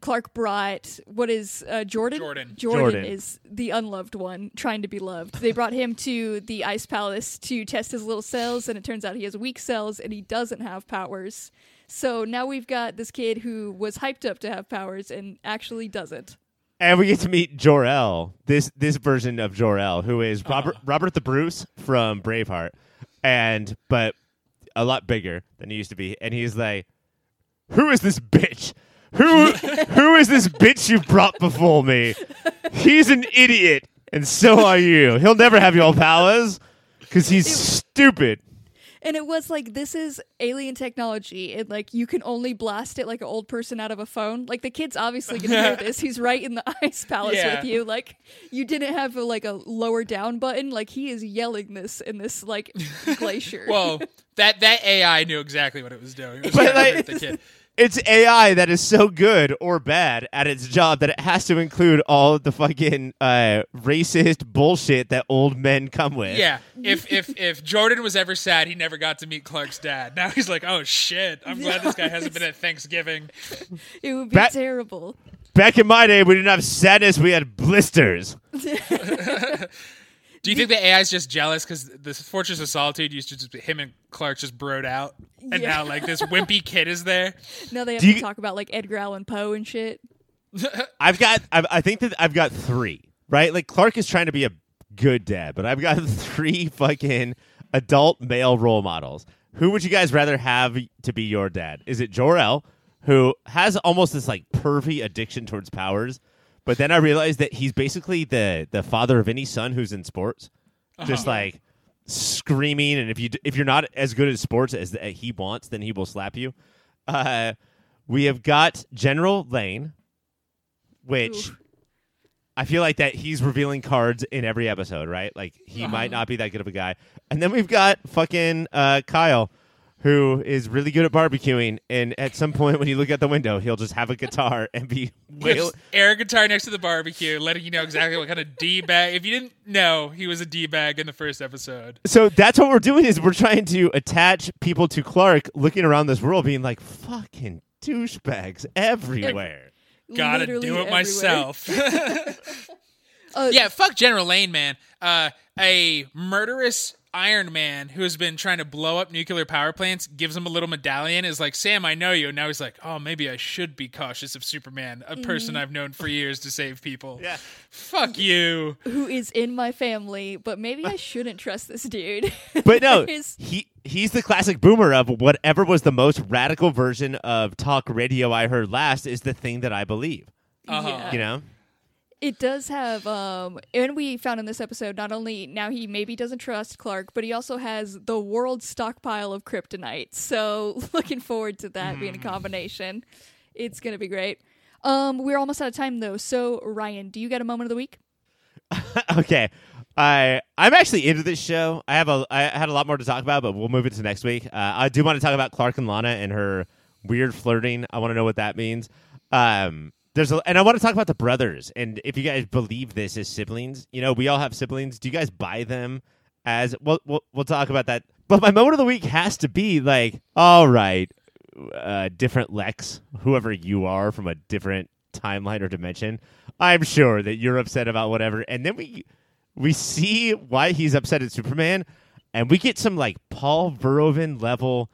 Clark brought what is uh, Jordan? Jordan. Jordan. Jordan. is the unloved one, trying to be loved. They brought him to the Ice Palace to test his little cells, and it turns out he has weak cells and he doesn't have powers. So now we've got this kid who was hyped up to have powers and actually doesn't. And we get to meet Jor El, this this version of Jor El, who is Robert Robert the Bruce from Braveheart, and but a lot bigger than he used to be. And he's like, "Who is this bitch? Who who is this bitch you brought before me? He's an idiot, and so are you. He'll never have your powers because he's stupid." And it was like this is alien technology, and like you can only blast it like an old person out of a phone. Like the kid's obviously gonna hear this. He's right in the ice palace Yeah. with you. Like you didn't have a, like a lower down button. Like he is yelling this in this like glacier. Whoa, that that AI knew exactly what it was doing. It was But, trying to like- hurt the kid. It's AI that is so good or bad at its job that it has to include all the fucking uh, racist bullshit that old men come with. Yeah. If if if Jordan was ever sad, he never got to meet Clark's dad. Now he's like, oh shit. I'm glad this guy hasn't been at Thanksgiving. it would be Bat- terrible. Back in my day, we didn't have sadness; we had blisters. Do you think the AI is just jealous because the Fortress of Solitude used to just him and Clark just broed out, and Yeah. now like this wimpy kid is there? Now they have Do to you- talk about like Edgar Allan Poe and shit. I've got, I've, I think that I've got three. Right, like Clark is trying to be a good dad, but I've got three fucking adult male role models. Who would you guys rather have to be your dad? Is it Jor El, who has almost this like pervy addiction towards powers? But then I realized that he's basically the the father of any son who's in sports, just like screaming. And if you if you're not as good at sports as the, he wants, then he will slap you. Uh, we have got General Lane, which Ooh. I feel like that he's revealing cards in every episode, right? Like he might not be that good of a guy. And then we've got fucking uh, Kyle, who is really good at barbecuing. And at some point, when you look out the window, he'll just have a guitar and be wail- air guitar next to the barbecue, letting you know exactly what kind of d bag. If you didn't know, he was a d bag in the first episode. So that's what we're doing is we're trying to attach people to Clark, looking around this world, being like fucking douchebags everywhere. Gotta do it everywhere. myself. Uh, yeah, fuck General Lane, man. Uh, a murderous Iron Man who has been trying to blow up nuclear power plants gives him a little medallion. Is like, Sam, I know you. And now he's like, oh, maybe I should be cautious of Superman, a person I've known for years to save people. Yeah. Fuck you. who is in my family, but maybe I shouldn't trust this dude. But no, His- he he's the classic boomer of whatever was the most radical version of talk radio I heard last is the thing that I believe. Uh-huh. Yeah. You know? It does have, um, and we found in this episode not only now he maybe doesn't trust Clark, but he also has the world stockpile of kryptonite. So looking forward to that being a combination. It's gonna be great. Um, we're almost out of time though. So Ryan, do you get a moment of the week? okay. I I'm actually into this show. I have a I had a lot more to talk about, but we'll move it to next week. Uh, I do want to talk about Clark and Lana and her weird flirting. I want to know what that means. Um, there's a, and I want to talk about the brothers and if you guys believe this as siblings. You know, we all have siblings. Do you guys buy them as well? We'll, we'll talk about that. But my moment of the week has to be like, all right, uh, different Lex, whoever you are from a different timeline or dimension. I'm sure that you're upset about whatever, and then we we see why he's upset at Superman, and we get some like Paul Verhoeven level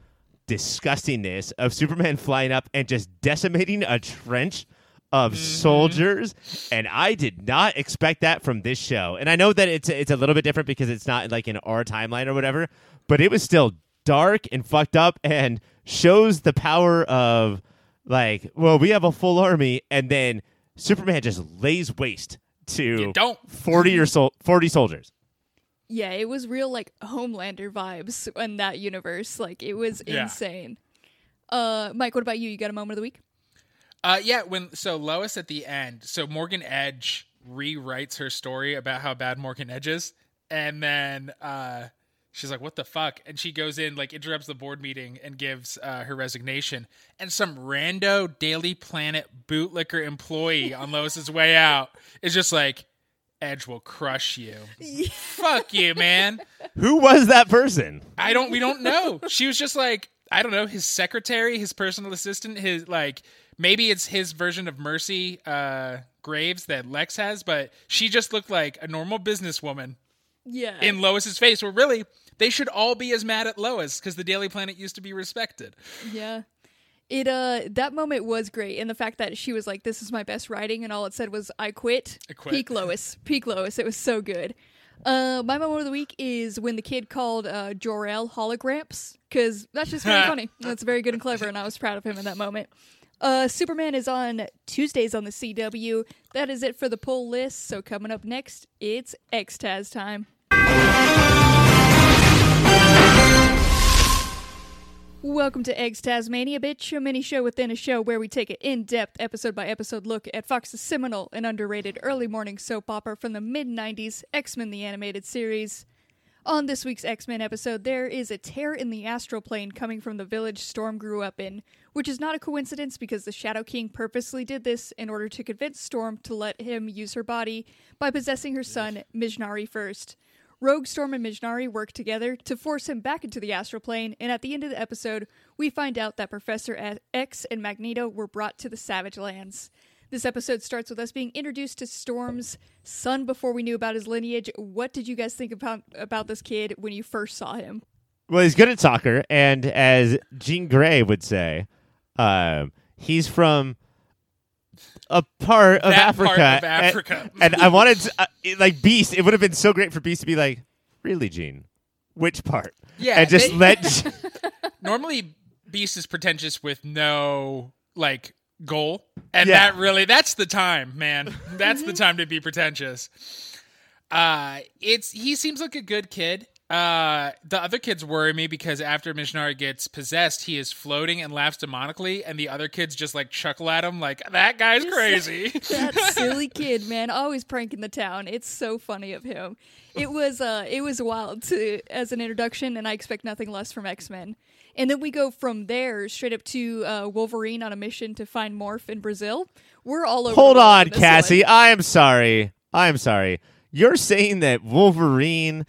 disgustingness of Superman flying up and just decimating a trench of soldiers, and I did not expect that from this show. And I know that it's it's a little bit different because it's not like in our timeline or whatever, but it was still dark and fucked up and shows the power of like, well, we have a full army, and then Superman just lays waste to You don't. forty or so forty soldiers. Yeah, it was real like Homelander vibes in that universe. Like it was Yeah. insane. Uh, Mike, what about you? You got a moment of the week? Uh, yeah, when so Lois at the end, so Morgan Edge rewrites her story about how bad Morgan Edge is, and then uh, she's like, "What the fuck?" And she goes in, like, interrupts the board meeting and gives uh, her resignation. And some rando Daily Planet bootlicker employee on Lois's way out is just like, "Edge will crush you." Fuck you, man. Who was that person? I don't. We don't know. She was just like I don't know his secretary, his personal assistant, his like maybe it's his version of Mercy uh, Graves that Lex has, but she just looked like a normal businesswoman Yeah. in Lois's face. Where really they should all be as mad at Lois because the Daily Planet used to be respected. Yeah. It uh that moment was great and the fact that she was like this is my best writing and all it said was I quit. I quit. Peak Lois. Peak Lois. It was so good. Uh my moment of the week is when the kid called uh Jor-El hologramps cuz that's just very funny. That's very good and clever and I was proud of him in that moment. Uh Superman is on Tuesdays on the CW. That is it for the pull list. So coming up next, it's X-Taz time. Welcome to X-TASmania, bitch, a mini show within a show where we take an in depth, episode by episode look at Fox's seminal and underrated early morning soap opera from the mid 90s, X Men the Animated Series. On this week's X Men episode, there is a tear in the astral plane coming from the village Storm grew up in, which is not a coincidence because the Shadow King purposely did this in order to convince Storm to let him use her body by possessing her son, Mjnari, first. Rogue Storm and Mjnari work together to force him back into the astral plane, and at the end of the episode, we find out that Professor X and Magneto were brought to the Savage Lands. This episode starts with us being introduced to Storm's son before we knew about his lineage. What did you guys think about about this kid when you first saw him? Well, he's good at soccer, and as Jean Grey would say, um, he's from a part of That Africa. part of Africa. And, I wanted, to, uh, it- like Beast. It would have been so great for Beast to be like, "Really, Jean? Which part?" Yeah, and just they- let. Normally, Beast is pretentious with no like goal, and Yeah. that really that's the time, man. That's the time to be pretentious. Uh, it's he seems like a good kid. Uh, the other kids worry me because after Mjnari gets possessed, he is floating and laughs demonically, and the other kids just like chuckle at him, like that guy's crazy. that silly kid, man, always pranking the town. It's so funny of him. It was uh it was wild to as an introduction and I expect nothing less from X-Men. And then we go from there straight up to uh, Wolverine on a mission to find Morph in Brazil. We're all over. Hold the on, Cassie. one. I am sorry. I am sorry. You're saying that Wolverine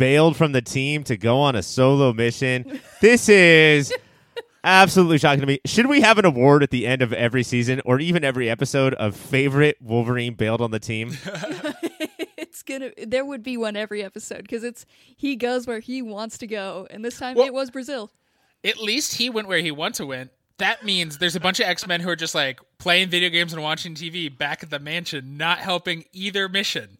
bailed from the team to go on a solo mission. This is absolutely shocking to me. Should we have an award at the end of every season or even every episode of favorite Wolverine bailed on the team? it's gonna there would be one every episode because it's he goes where he wants to go, and this time Well- it was Brazil. At least he went where he wants to win. That means there's a bunch of X Men who are just like playing video games and watching TV back at the mansion, not helping either mission.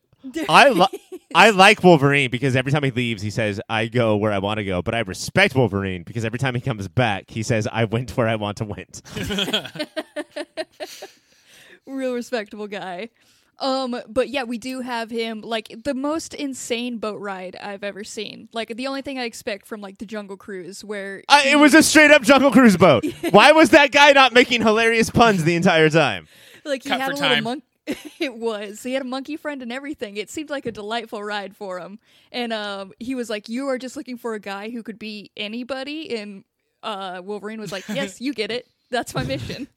I li- I like Wolverine because every time he leaves, he says, "I go where I want to go." But I respect Wolverine because every time he comes back, he says, "I went where I want to went." real respectable guy. Um, but yeah, we do have him like the most insane boat ride I've ever seen. Like the only thing I expect from like the Jungle Cruise, where I, it was a straight up Jungle Cruise boat. Why was that guy not making hilarious puns the entire time? like he Cut had for a little time. monkey. it was. He had a monkey friend and everything. It seemed like a delightful ride for him. And um, he was like, "You are just looking for a guy who could be anybody." And uh, Wolverine was like, "Yes, you get it. That's my mission."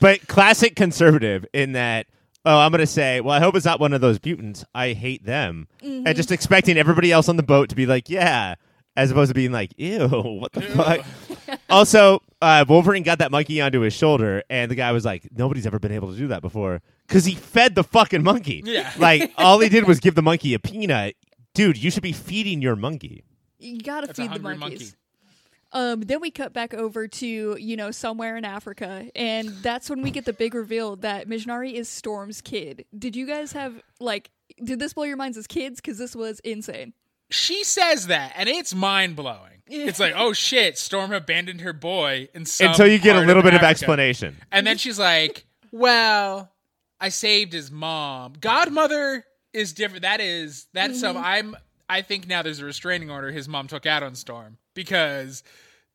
But classic conservative in that. Oh, I'm gonna say. Well, I hope it's not one of those mutants. I hate them, Mm-hmm. and just expecting everybody else on the boat to be like, "Yeah," as opposed to being like, "Ew, what the fuck." Also, uh, Wolverine got that monkey onto his shoulder, and the guy was like, "Nobody's ever been able to do that before," because he fed the fucking monkey. Yeah. like all he did was give the monkey a peanut. Dude, you should be feeding your monkey. You gotta That's feed the monkeys. monkey. Um, then we cut back over to you know somewhere in Africa, and that's when we get the big reveal that Mjnari is Storm's kid. Did you guys have like? Did this blow your minds as kids? Because this was insane. She says that, and it's mind blowing. It's like, oh shit, Storm abandoned her boy in Until you get a part little bit of explanation. And then she's like, well, I saved his mom. Godmother is different. That is that's some mm-hmm. I'm I think now there's a restraining order his mom took out on Storm because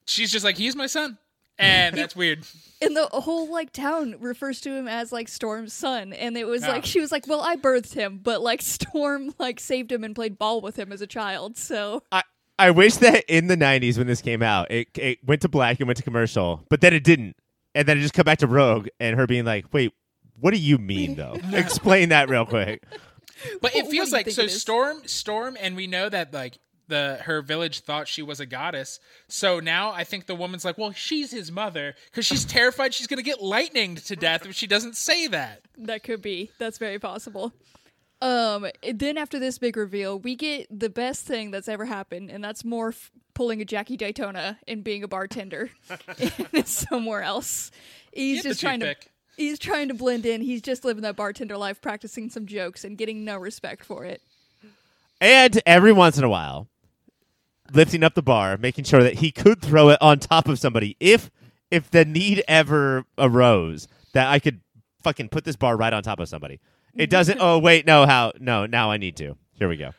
she's just like, he's my son. and that's weird. And the whole like town refers to him as like Storm's son, and it was Yeah. like she was like, "Well, I birthed him, but like Storm like saved him and played ball with him as a child." So I, I wish that in the 90s when this came out, it, it went to black and went to commercial, but then it didn't. And then it just come back to Rogue and her being like, wait, what do you mean, though? Explain that real quick. But it feels like so it is? Storm Storm and we know that like the her village thought she was a goddess. So now I think the woman's like, "Well, she's his mother cuz she's terrified she's going to get lightninged to death if she doesn't say that." that could be. That's very possible. Um. Then after this big reveal, we get the best thing that's ever happened, and that's Morph pulling a Jackie Daytona and being a bartender somewhere else. He's Get just trying to. toothpick. He's trying to blend in. He's just living that bartender life, practicing some jokes and getting no respect for it. And every once in a while, lifting up the bar, making sure that he could throw it on top of somebody if if the need ever arose that I could fucking put this bar right on top of somebody. It doesn't. oh wait, no, how? No, now I need to. Here we go.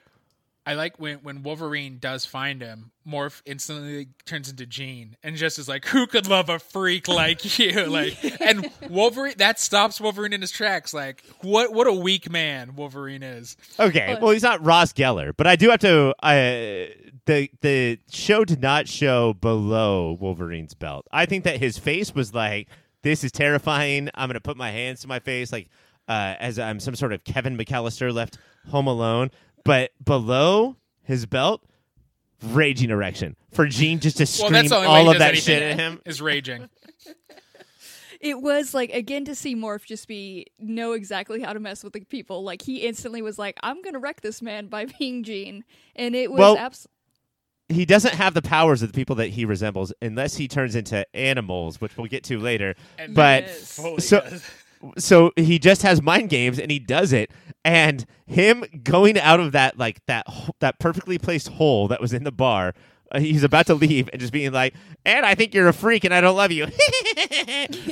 I like when when Wolverine does find him, Morph instantly turns into Jean and just is like, "Who could love a freak like you?" Like, and Wolverine that stops Wolverine in his tracks. Like, what what a weak man Wolverine is. Okay, But- well he's not Ross Geller, but I do have to. Uh, the the show did not show below Wolverine's belt. I think that his face was like, "This is terrifying. I'm gonna put my hands to my face, like uh, as I'm some sort of Kevin McCallister left home alone." But below his belt, raging erection for Jean just to scream that's the only way he all of that shit at him. Is raging. It was like again to see Morph just be know exactly how to mess with the people. Like he instantly was like, "I'm gonna wreck this man by being Jean," and it was Well, abs- he doesn't have the powers of the people that he resembles unless he turns into animals, which we'll get to later. And but so does. So he just has mind games and he does it and him going out of that like that that perfectly placed hole that was in the bar uh, he's about to leave and just being like and i think you're a freak and i don't love you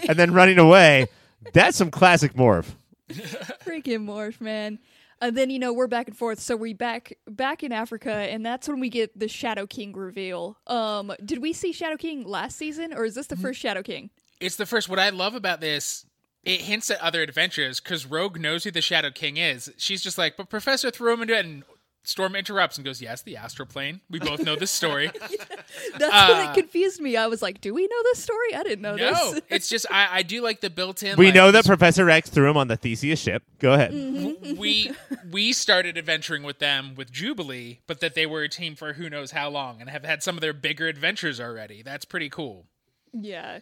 and then running away that's some classic morph freaking Morph, man. And then you know we're back and forth, so we back back in Africa, and that's when we get the Shadow King reveal. Um, did we see Shadow King last season, or is this the first Shadow King? it's the first. What I love about this, it hints at other adventures because Rogue knows who the Shadow King is. She's just like, but Professor threw him into it, and Storm interrupts and goes, "Yes, the astral plane. We both know this story." That's Uh, when it confused me. I was like, "Do we know this story? I didn't know no, this." it's just I, I do like the built-in. we like, know that this- professor x threw him on the theseus ship go ahead we we started adventuring with them with Jubilee, but that they were a team for who knows how long and have had some of their bigger adventures already. That's pretty cool. Yeah.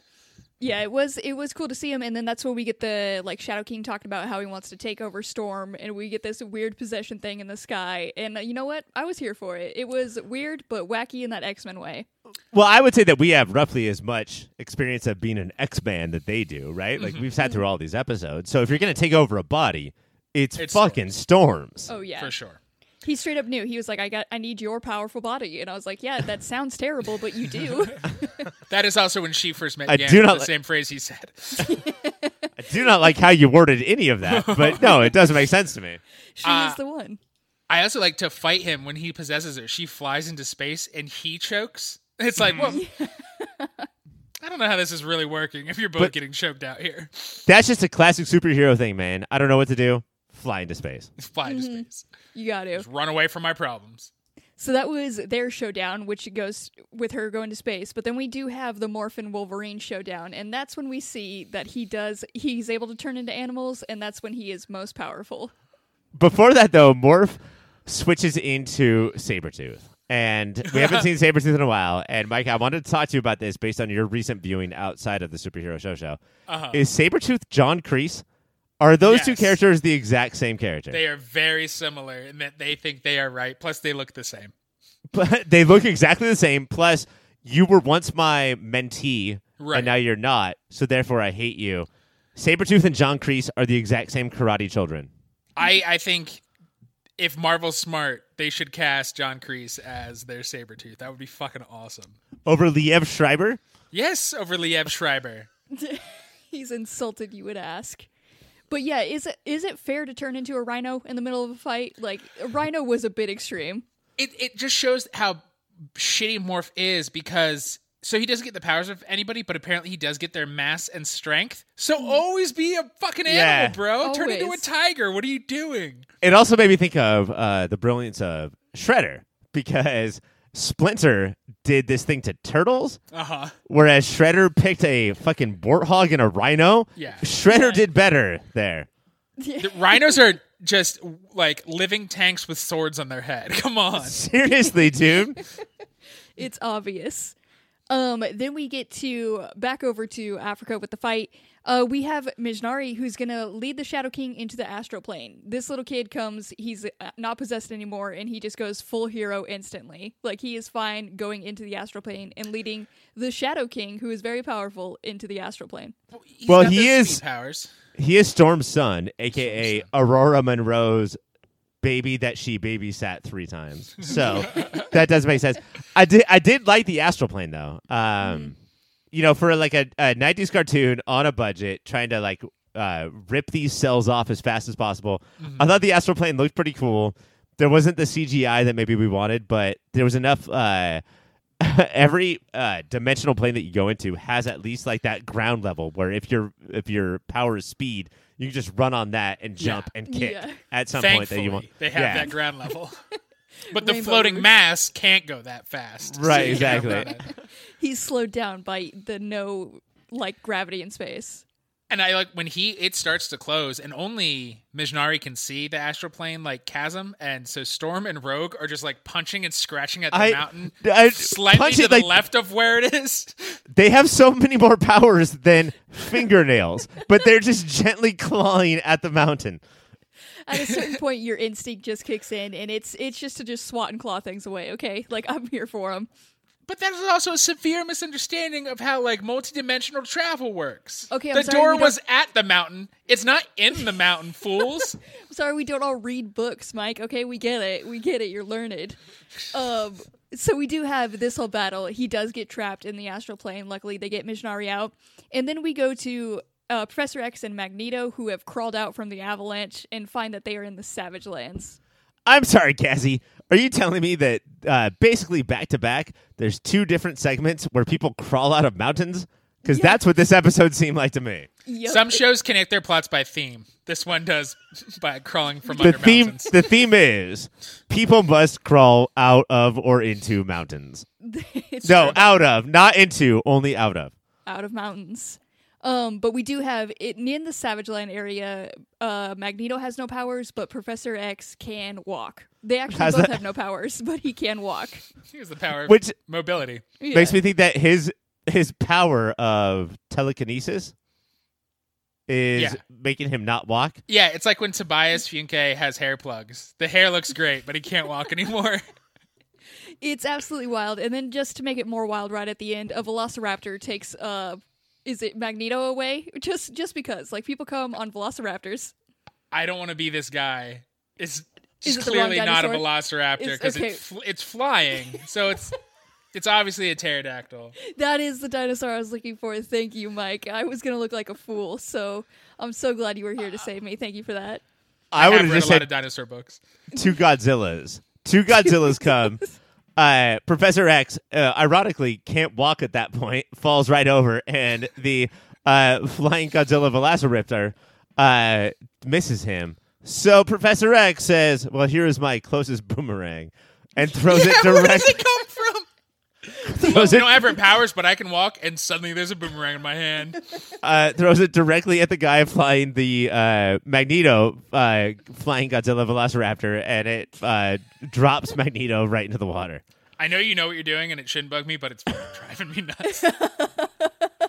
Yeah, it was it was cool to see him and then that's when we get the like Shadow King talking about how he wants to take over Storm and we get this weird possession thing in the sky. And uh, you know what? I was here for it. It was weird but wacky in that X-Men way. Well, I would say that we have roughly as much experience of being an X Man that they do, right? Like we've sat through all these episodes. So if you're going to take over a body, it's, It's fucking storms. Oh yeah. For sure. He straight up knew. He was like, "I got I need your powerful body." And I was like, "Yeah, that sounds terrible, but you do." That is also when she first met I Gambit, do not the li- same phrase he said. I do not like how you worded any of that, but no, it doesn't make sense to me. she Uh, is the one. I also like to fight him when he possesses her. She flies into space and he chokes. It's like, well, I don't know how this is really working if you're both But- getting choked out here. That's just a classic superhero thing, man. I don't know what to do. Fly into space. Fly into space. You got to. Just run away from my problems. So that was their showdown, which goes with her going to space. But then we do have the Morphin Wolverine showdown, and that's when we see that he does he's able to turn into animals, and that's when he is most powerful. Before that, though, Morph switches into Sabretooth. And we haven't seen Sabretooth in a while. And Mike, I wanted to talk to you about this based on your recent viewing outside of the superhero show show. Uh-huh. Is Sabretooth John Kreese? Are those two characters the exact same character? They are very similar in that they think they are right. Plus, they look the same. but they look exactly the same. Plus, you were once my mentee, Right. and now you're not. So therefore, I hate you. Sabretooth and John Kreese are the exact same karate children. I, I think if Marvel's smart, they should cast John Kreese as their Sabretooth. That would be fucking awesome. Over Liev Schreiber? Yes, over Liev Schreiber. He's insulted, you would ask. But yeah, is it is it fair to turn into a rhino in the middle of a fight? Like a rhino was a bit extreme. It, it just shows how shitty Morph is because so he doesn't get the powers of anybody, but apparently he does get their mass and strength. So always be a fucking animal, Yeah. bro. Turn into a tiger. What are you doing? It also made me think of uh, the brilliance of Shredder because Splinter did this thing to turtles, Uh huh. whereas Shredder picked a fucking warthog and a rhino. Yeah. Shredder did better there. The rhinos are just like living tanks with swords on their head. Come on. Seriously, dude. it's obvious. Um, then we get to back over to Africa with the fight. Uh, we have Mjnari who's gonna lead the Shadow King into the astral plane. This little kid comes, he's uh, not possessed anymore, and he just goes full hero instantly. Like he is fine going into the astral plane and leading the Shadow King, who is very powerful, into the astral plane. He's Well, he is- powers. He is Storm's son, aka Ororo Monroe's baby that she babysat three times. So that does make sense. I did I did like the astral plane though. Um you know, for like a, a 90s cartoon on a budget trying to like uh, rip these cells off as fast as possible. I thought the astral plane looked pretty cool. There wasn't the CGI that maybe we wanted, but there was enough uh every uh, dimensional plane that you go into has at least like that ground level where if your if your power is speed, you can just run on that and jump and kick Yeah. at some point that you want. they have yeah. that ground level. but the Rainbow floating Road. mass can't go that fast. Right, you can't exactly. run it. He's slowed down by the no like gravity in space. And I like when he it starts to close, and only Mjnari can see the astral plane like chasm, and so Storm and Rogue are just like punching and scratching at the I- mountain, I- slightly to it the like- left of where it is. They have so many more powers than fingernails, but they're just gently clawing at the mountain. At a certain point, your instinct just kicks in, and it's it's just to just swat and claw things away. Okay, like I'm here for him. But that is also a severe misunderstanding of how like multidimensional travel works. Okay, I'm the sorry, door was at the mountain. It's not in the mountain, fools. Sorry, we don't all read books, Mike. Okay, we get it. We get it. You're learned. Um, so we do have this whole battle. He does get trapped in the astral plane. Luckily, they get Mjnari out, and then we go to uh, Professor X and Magneto, who have crawled out from the avalanche and find that they are in the Savage Lands. I'm sorry, Cassie. Are you telling me that uh, basically back to back, there's two different segments where people crawl out of mountains? Because Yeah. that's what this episode seemed like to me. Yep. Some shows connect their plots by theme. This one does by crawling from The under theme, mountains. the theme is people must crawl out of or into mountains. It's No, true. out of, not into, only out of. out of mountains. Um, but we do have it in the Savage Land area. Uh, Magneto has no powers, but Professor X can walk. They actually How's both that? have no powers, but he can walk. Here's the power of Which mobility. Yeah. makes me think that his his power of telekinesis is Yeah. making him not walk. Yeah, it's like when Tobias Funke has hair plugs. The hair looks great, but he can't walk anymore. It's absolutely wild. And then just to make it more wild, right at the end, a Velociraptor takes uh, is it Magneto away? Just just because like people come on Velociraptors. I don't want to be this guy. It's Is just it the wrong clearly not a dinosaur? velociraptor It's- because okay. it fl- it's flying. So it's it's obviously a pterodactyl. That is the dinosaur I was looking for. Thank you, Mike. I was gonna look like a fool, so I'm so glad you were here to save me. Thank you for that. I, I would have have read just a lot said of dinosaur books. two Godzillas. Two Godzillas come. Uh, Professor X, uh, ironically, can't walk at that point, falls right over, and the uh, flying Godzilla Velociraptor uh, misses him. So Professor X says, "Well, here is my closest boomerang," and throws it Where does direct. it come from? throws You it don't have her powers, but I can walk, and suddenly there's a boomerang in my hand. uh, throws it directly at the guy flying the uh, Magneto uh, flying Godzilla Velociraptor, and it uh, drops Magneto right into the water. I know you know what you're doing, and it shouldn't bug me, but it's driving me nuts.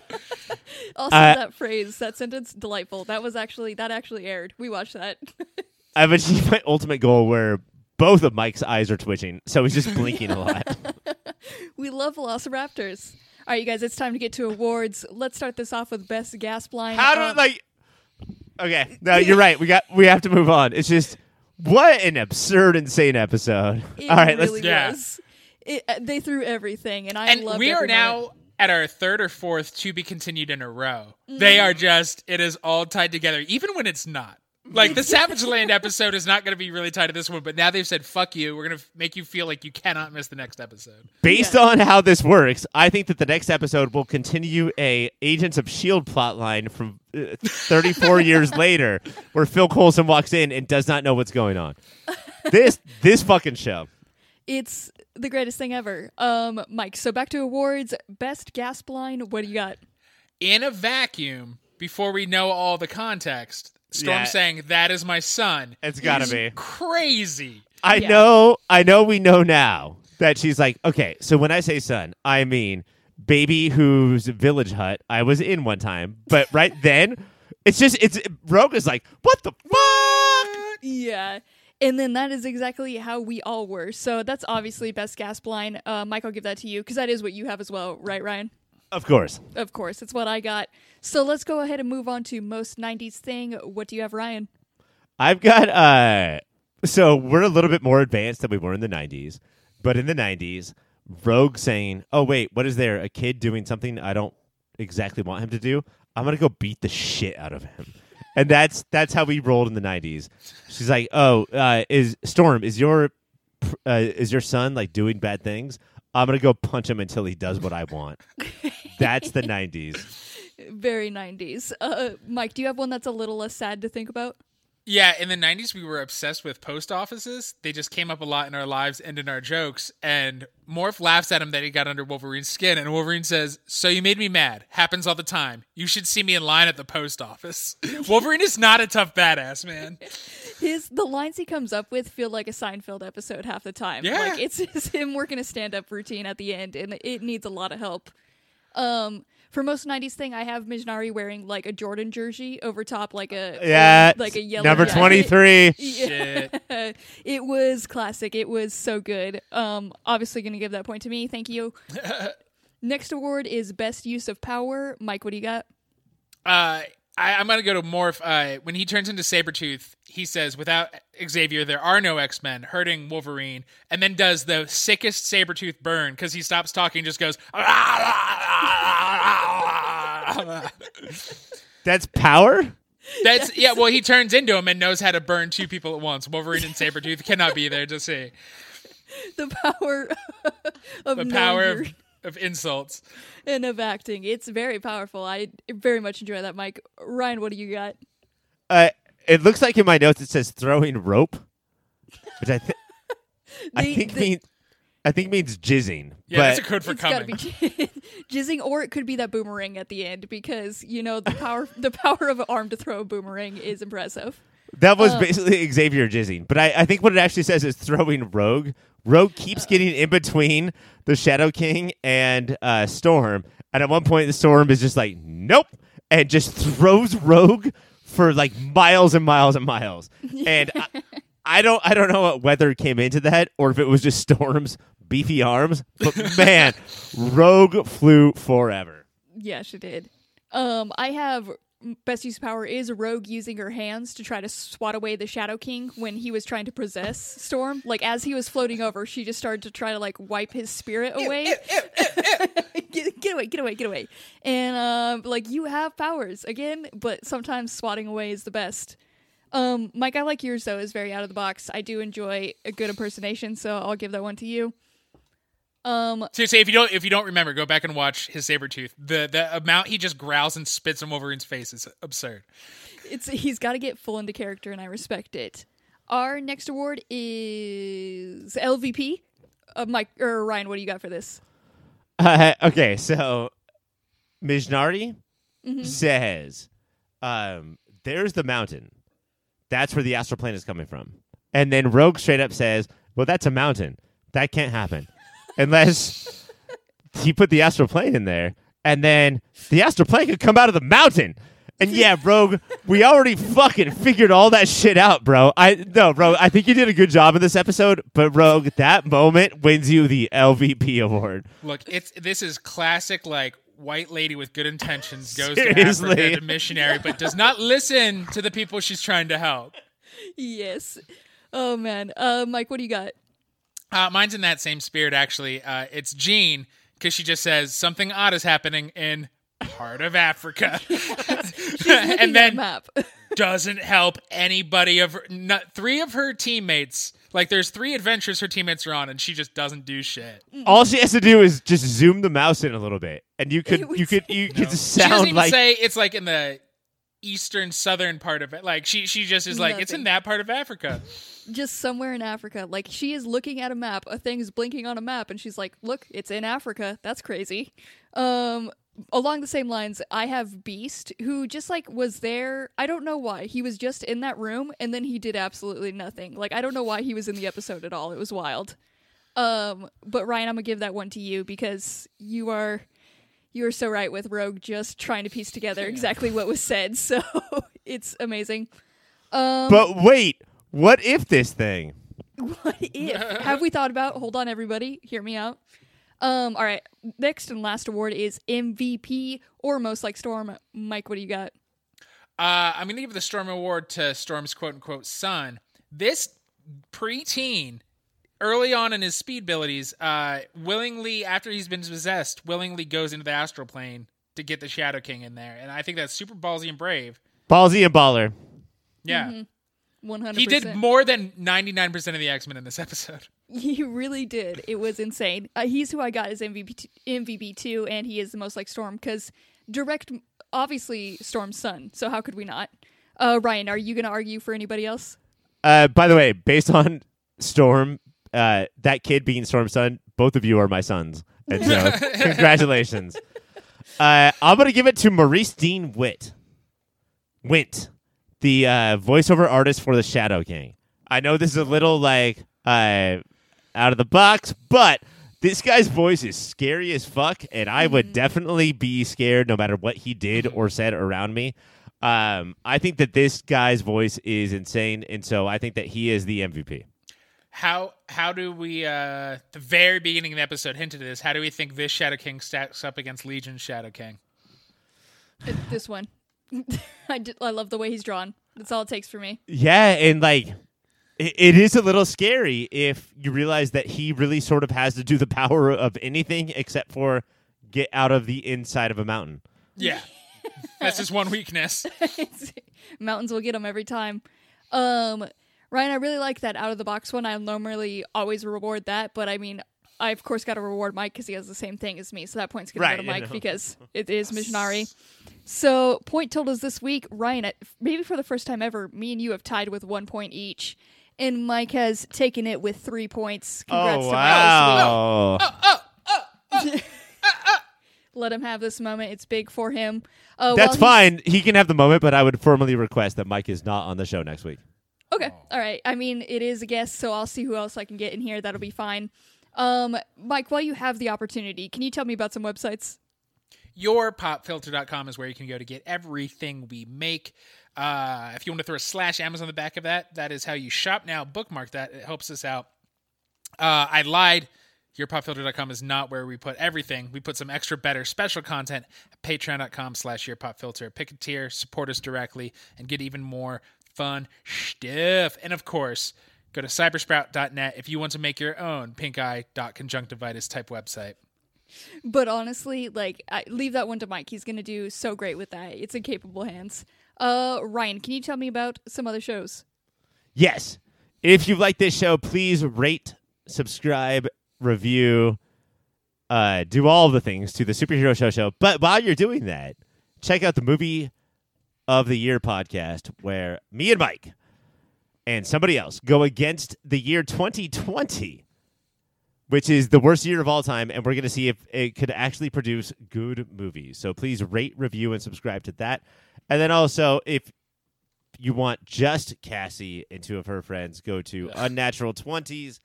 Also, Uh, that phrase, that sentence, delightful. That was actually that actually aired. We watched that. I've achieved my ultimate goal where both of Mike's eyes are twitching, so he's just blinking a lot. we love Velociraptors. All right, you guys, it's time to get to awards. Let's start this off with best gas line. How Um, do like? Okay, no, you're right. We got we have to move on. It's just what an absurd, insane episode. It All right, really let's. Yeah. It, uh, they threw everything, and I and loved we are now moment. At our third or fourth to be continued in a row. Mm-hmm. They are just it is all tied together, even when it's not. Like the Savage Land episode is not going to be really tied to this one, but now they've said "fuck you." We're going to make you feel like you cannot miss the next episode. Based Yeah. on how this works, I think that the next episode will continue a Agents of Shield plotline from uh, 34 years later, where Phil Coulson walks in and does not know what's going on. This this fucking show. It's the greatest thing ever. Um, Mike. So back to awards. Best gasp line. What do you got? In a vacuum, before we know all the context, Storm Yeah. saying "That is my son." It's gotta is be. crazy. I Yeah. know, I know, we know now that she's like, okay, so when I say son, I mean baby whose village hut I was in one time. But right then, it's just, it's, Rogue is like, what the fuck? Yeah. And then that is exactly how we all were. So that's obviously best gasp line. Uh, Mike, I'll give that to you because that is what you have as well, right, Ryan? Of course. Of course, it's what I got. So let's go ahead and move on to most '90s thing. What do you have, Ryan? I've got, uh, so we're a little bit more advanced than we were in the 90s. But in the 90s, Rogue saying, oh, wait, what is there? A kid doing something I don't exactly want him to do? I'm going to go beat the shit out of him. And that's that's how we rolled in the 90s. She's like, "Oh, uh, is Storm is your uh, is your son like doing bad things? I'm gonna go punch him until he does what I want." That's the 90s. Very '90s. Uh, Mike, do you have one that's a little less sad to think about? Yeah, in the 90s, we were obsessed with post offices. They just came up a lot in our lives and in our jokes. And Morph laughs at him that he got under Wolverine's skin. And Wolverine says, So you made me mad. Happens all the time. You should see me in line at the post office. Wolverine is not a tough badass, man. His the lines he comes up with feel like a Seinfeld episode half the time. Yeah. Like it's, it's him working a stand up routine at the end, and it needs a lot of help. Um, for most '90s thing, I have Mjnari wearing like a Jordan jersey over top, like a Yeah, like a yellow number jacket. 23. Shit. it was classic. It was so good. Um, obviously going to give that point to me. Thank you. Next award is best use of power. Mike, what do you got? Uh, I, I'm going to go to Morph. Uh, when he turns into Sabretooth, he says, without Xavier, there are no X Men, hurting Wolverine, and then does the sickest Sabretooth burn because he stops talking, just goes, That's power? That's yeah. Well, he turns into him and knows how to burn two people at once. Wolverine and Sabretooth cannot be there to see The power of the power of, of insults. and of acting. It's very powerful. I very much enjoy that, Mike. Ryan, what do you got? Uh, it looks like in my notes it says throwing rope, which I, th- I think they- means I think it means jizzing. Yeah, but that's a code for it's got to coming. be jizzing, or it could be that boomerang at the end because you know the power the power of an arm to throw a boomerang is impressive. That was Uh, basically Xavier jizzing. But I, I think what it actually says is throwing Rogue. Rogue keeps Uh. getting in between the Shadow King and uh, Storm. And at one point, the Storm is just like, nope, and just throws Rogue for like miles and miles and miles. And I, I don't, I don't know what weather came into that, or if it was just Storm's beefy arms. But man, Rogue flew forever. Yeah, she did. Um, I have best use of power is Rogue using her hands to try to swat away the Shadow King when he was trying to possess Storm. Like as he was floating over, she just started to try to like wipe his spirit away. get, get away, get away, get away. And um, like you have powers again, but sometimes swatting away is the best. Um, Mike, I like yours though. is very out of the box. I do enjoy a good impersonation, so I'll give that one to you. Um, Seriously, if you don't if you don't remember, go back and watch his saber tooth. The the amount he just growls and spits them over in Wolverine's face is absurd. it's he's got to get full into character, and I respect it. Our next award is LVP. Uh, Mike or Ryan, what do you got for this? Uh, okay, so Mjnari says, um, "There's the mountain. That's where the astral plane is coming from." And then Rogue straight up says, "Well, that's a mountain. That can't happen unless he put the astral plane in there, and then the astral plane could come out of the mountain." And yeah, Rogue, we already fucking figured all that shit out, bro. I no, bro. I think you did a good job in this episode, but Rogue, that moment wins you the LVP award. Look, it's this is classic like white lady with good intentions goes Seriously. to Africa to missionary, but does not listen to the people she's trying to help. Yes. Oh man. Uh, Mike, what do you got? Uh, mine's in that same spirit, actually. Uh, it's Jean because she just says something odd is happening in part of Africa, Looking and then map. doesn't help anybody of her, not, three of her teammates. Like there's three adventures her teammates are on, and she just doesn't do shit. All she has to do is just zoom the mouse in a little bit, and you could It was- you could you could She doesn't sound even like say it's like in the eastern southern part of it. Like she she just is like it's in that part of Africa. just somewhere in Africa. Like she is looking at a map, a thing's blinking on a map, and she's like, "Look, it's in Africa." That's crazy. Um, along the same lines, I have Beast, who just like was there. I don't know why he was just in that room, and then he did absolutely nothing. Like I don't know why he was in the episode at all. It was wild. Um, but Ryan, I'm gonna give that one to you because you are. You are so right with Rogue just trying to piece together exactly what was said. So it's amazing. Um, But wait, what if this thing? what if? Have we thought about? Hold on, everybody. Hear me out. Um. All right. Next and last award is MVP or most like Storm. Mike, what do you got? Uh, I'm gonna give the Storm Award to Storm's quote unquote son. This preteen, early on in his speed abilities, uh, willingly after he's been possessed, willingly goes into the astral plane to get the Shadow King in there, and I think that's super ballsy and brave. Ballsy and baller. Yeah, One hundred. he did more than 99 percent of the X Men in this episode. He really did. It was insane. Uh, he's who I got as MVP t- MVP two, and he is the most like Storm because direct, obviously Storm's son. So how could we not? Uh, Ryan, are you going to argue for anybody else? Uh, by the way, based on Storm, uh, that kid being Storm's son, both of you are my sons, and so congratulations. Uh, I'm gonna give it to Maurice Dean Witt. Wint, the uh, voiceover artist for the Shadow King. I know this is a little like uh, out of the box, but this guy's voice is scary as fuck, and I would definitely be scared no matter what he did or said around me. Um, I think that this guy's voice is insane, and so I think that he is the MVP. How how do we uh the very beginning of the episode hinted at this? How do we think this Shadow King stacks up against legion Shadow King? This one. I did, I love the way he's drawn. That's all it takes for me. Yeah, and like it, it is a little scary if you realize that he really sort of has to do the power of anything except for get out of the inside of a mountain. Yeah. That's his one weakness. Mountains will get him every time. Um, Ryan, I really like that out of the box one. I normally always reward that, but I mean, I of course got to reward Mike because he has the same thing as me. So that point's gonna Right, go to Mike know. because it is Missionary. So point totals this week, Ryan. Maybe for the first time ever, me and you have tied with one point each, and Mike has taken it with three points. Congrats oh to Mike week. wow! Let him have this moment. It's big for him. Uh, That's fine. He can have the moment, but I would formally request that Mike is not on the show next week. Okay. All right. I mean, it is a guest, so I'll see who else I can get in here. That'll be fine. Um, Mike, while you have the opportunity, can you tell me about some websites? Yourpopfilter.com is where you can go to get everything we make. Uh, if you want to throw a slash Amazon on the back of that, that is how you shop now. Bookmark that. It helps us out. Uh, I lied. Yourpopfilter.com is not where we put everything. We put some extra better special content at patreon.com slash yourpopfilter. Pick a tier, support us directly, and get even more fun stuff. And of course, go to cybersprout.net if you want to make your own pink eye conjunctivitis type website. But honestly, like, I, leave that one to Mike. He's going to do so great with that. It's in capable hands. Uh, Ryan, can you tell me about some other shows? Yes. If you like this show, please rate, subscribe, review, uh, do all the things to the Superhero Show Show. But while you're doing that, check out the Movie of the Year podcast, where me and Mike and somebody else go against the year 2020, which is the worst year of all time, and we're going to see if it could actually produce good movies. So please rate, review, and subscribe to that. And then also, if you want just Cassie and two of her friends, go to Unnatural Twenties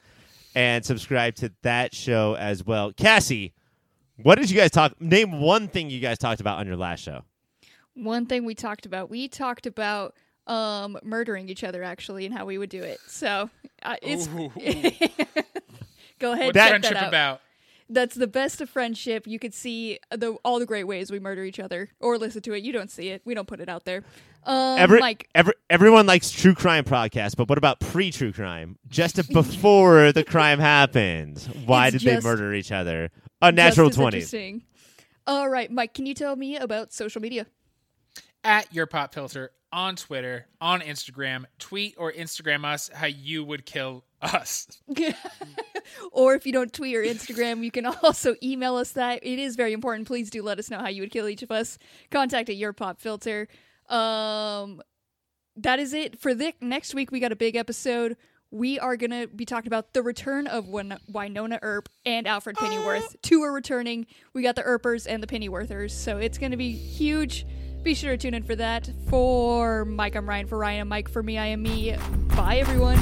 and subscribe to that show as well. Cassie, what did you guys talk? Name one thing you guys talked about on your last show. One thing we talked about, we talked about um murdering each other actually and how we would do it. So uh, it's go ahead What's check friendship that out. about? That's the best of friendship. You could see the all the great ways we murder each other, or listen to it. You don't see it. We don't put it out there. Um, Every, Mike, every, everyone likes true crime podcasts, but what about pre-true crime? Just before the crime happens, why It's did they murder each other? Unnatural just as Twenties. interesting. All right, Mike, can you tell me about social media? At your pop filter on Twitter, on Instagram. Tweet or Instagram us how you would kill us. or if you don't tweet or Instagram, you can also email us that. It is very important. Please do let us know how you would kill each of us. Contact at your pop filter. Um, that is it for the next week. We got a big episode. We are gonna be talking about the return of Win- Wynonna Earp and Alfred Pennyworth. Two are returning. We got the Earpers and the Pennyworthers, so it's gonna be huge. Be sure to tune in for that. For Mike, I'm Ryan. For Ryan, I'm Mike. For me, I am me. Bye, everyone.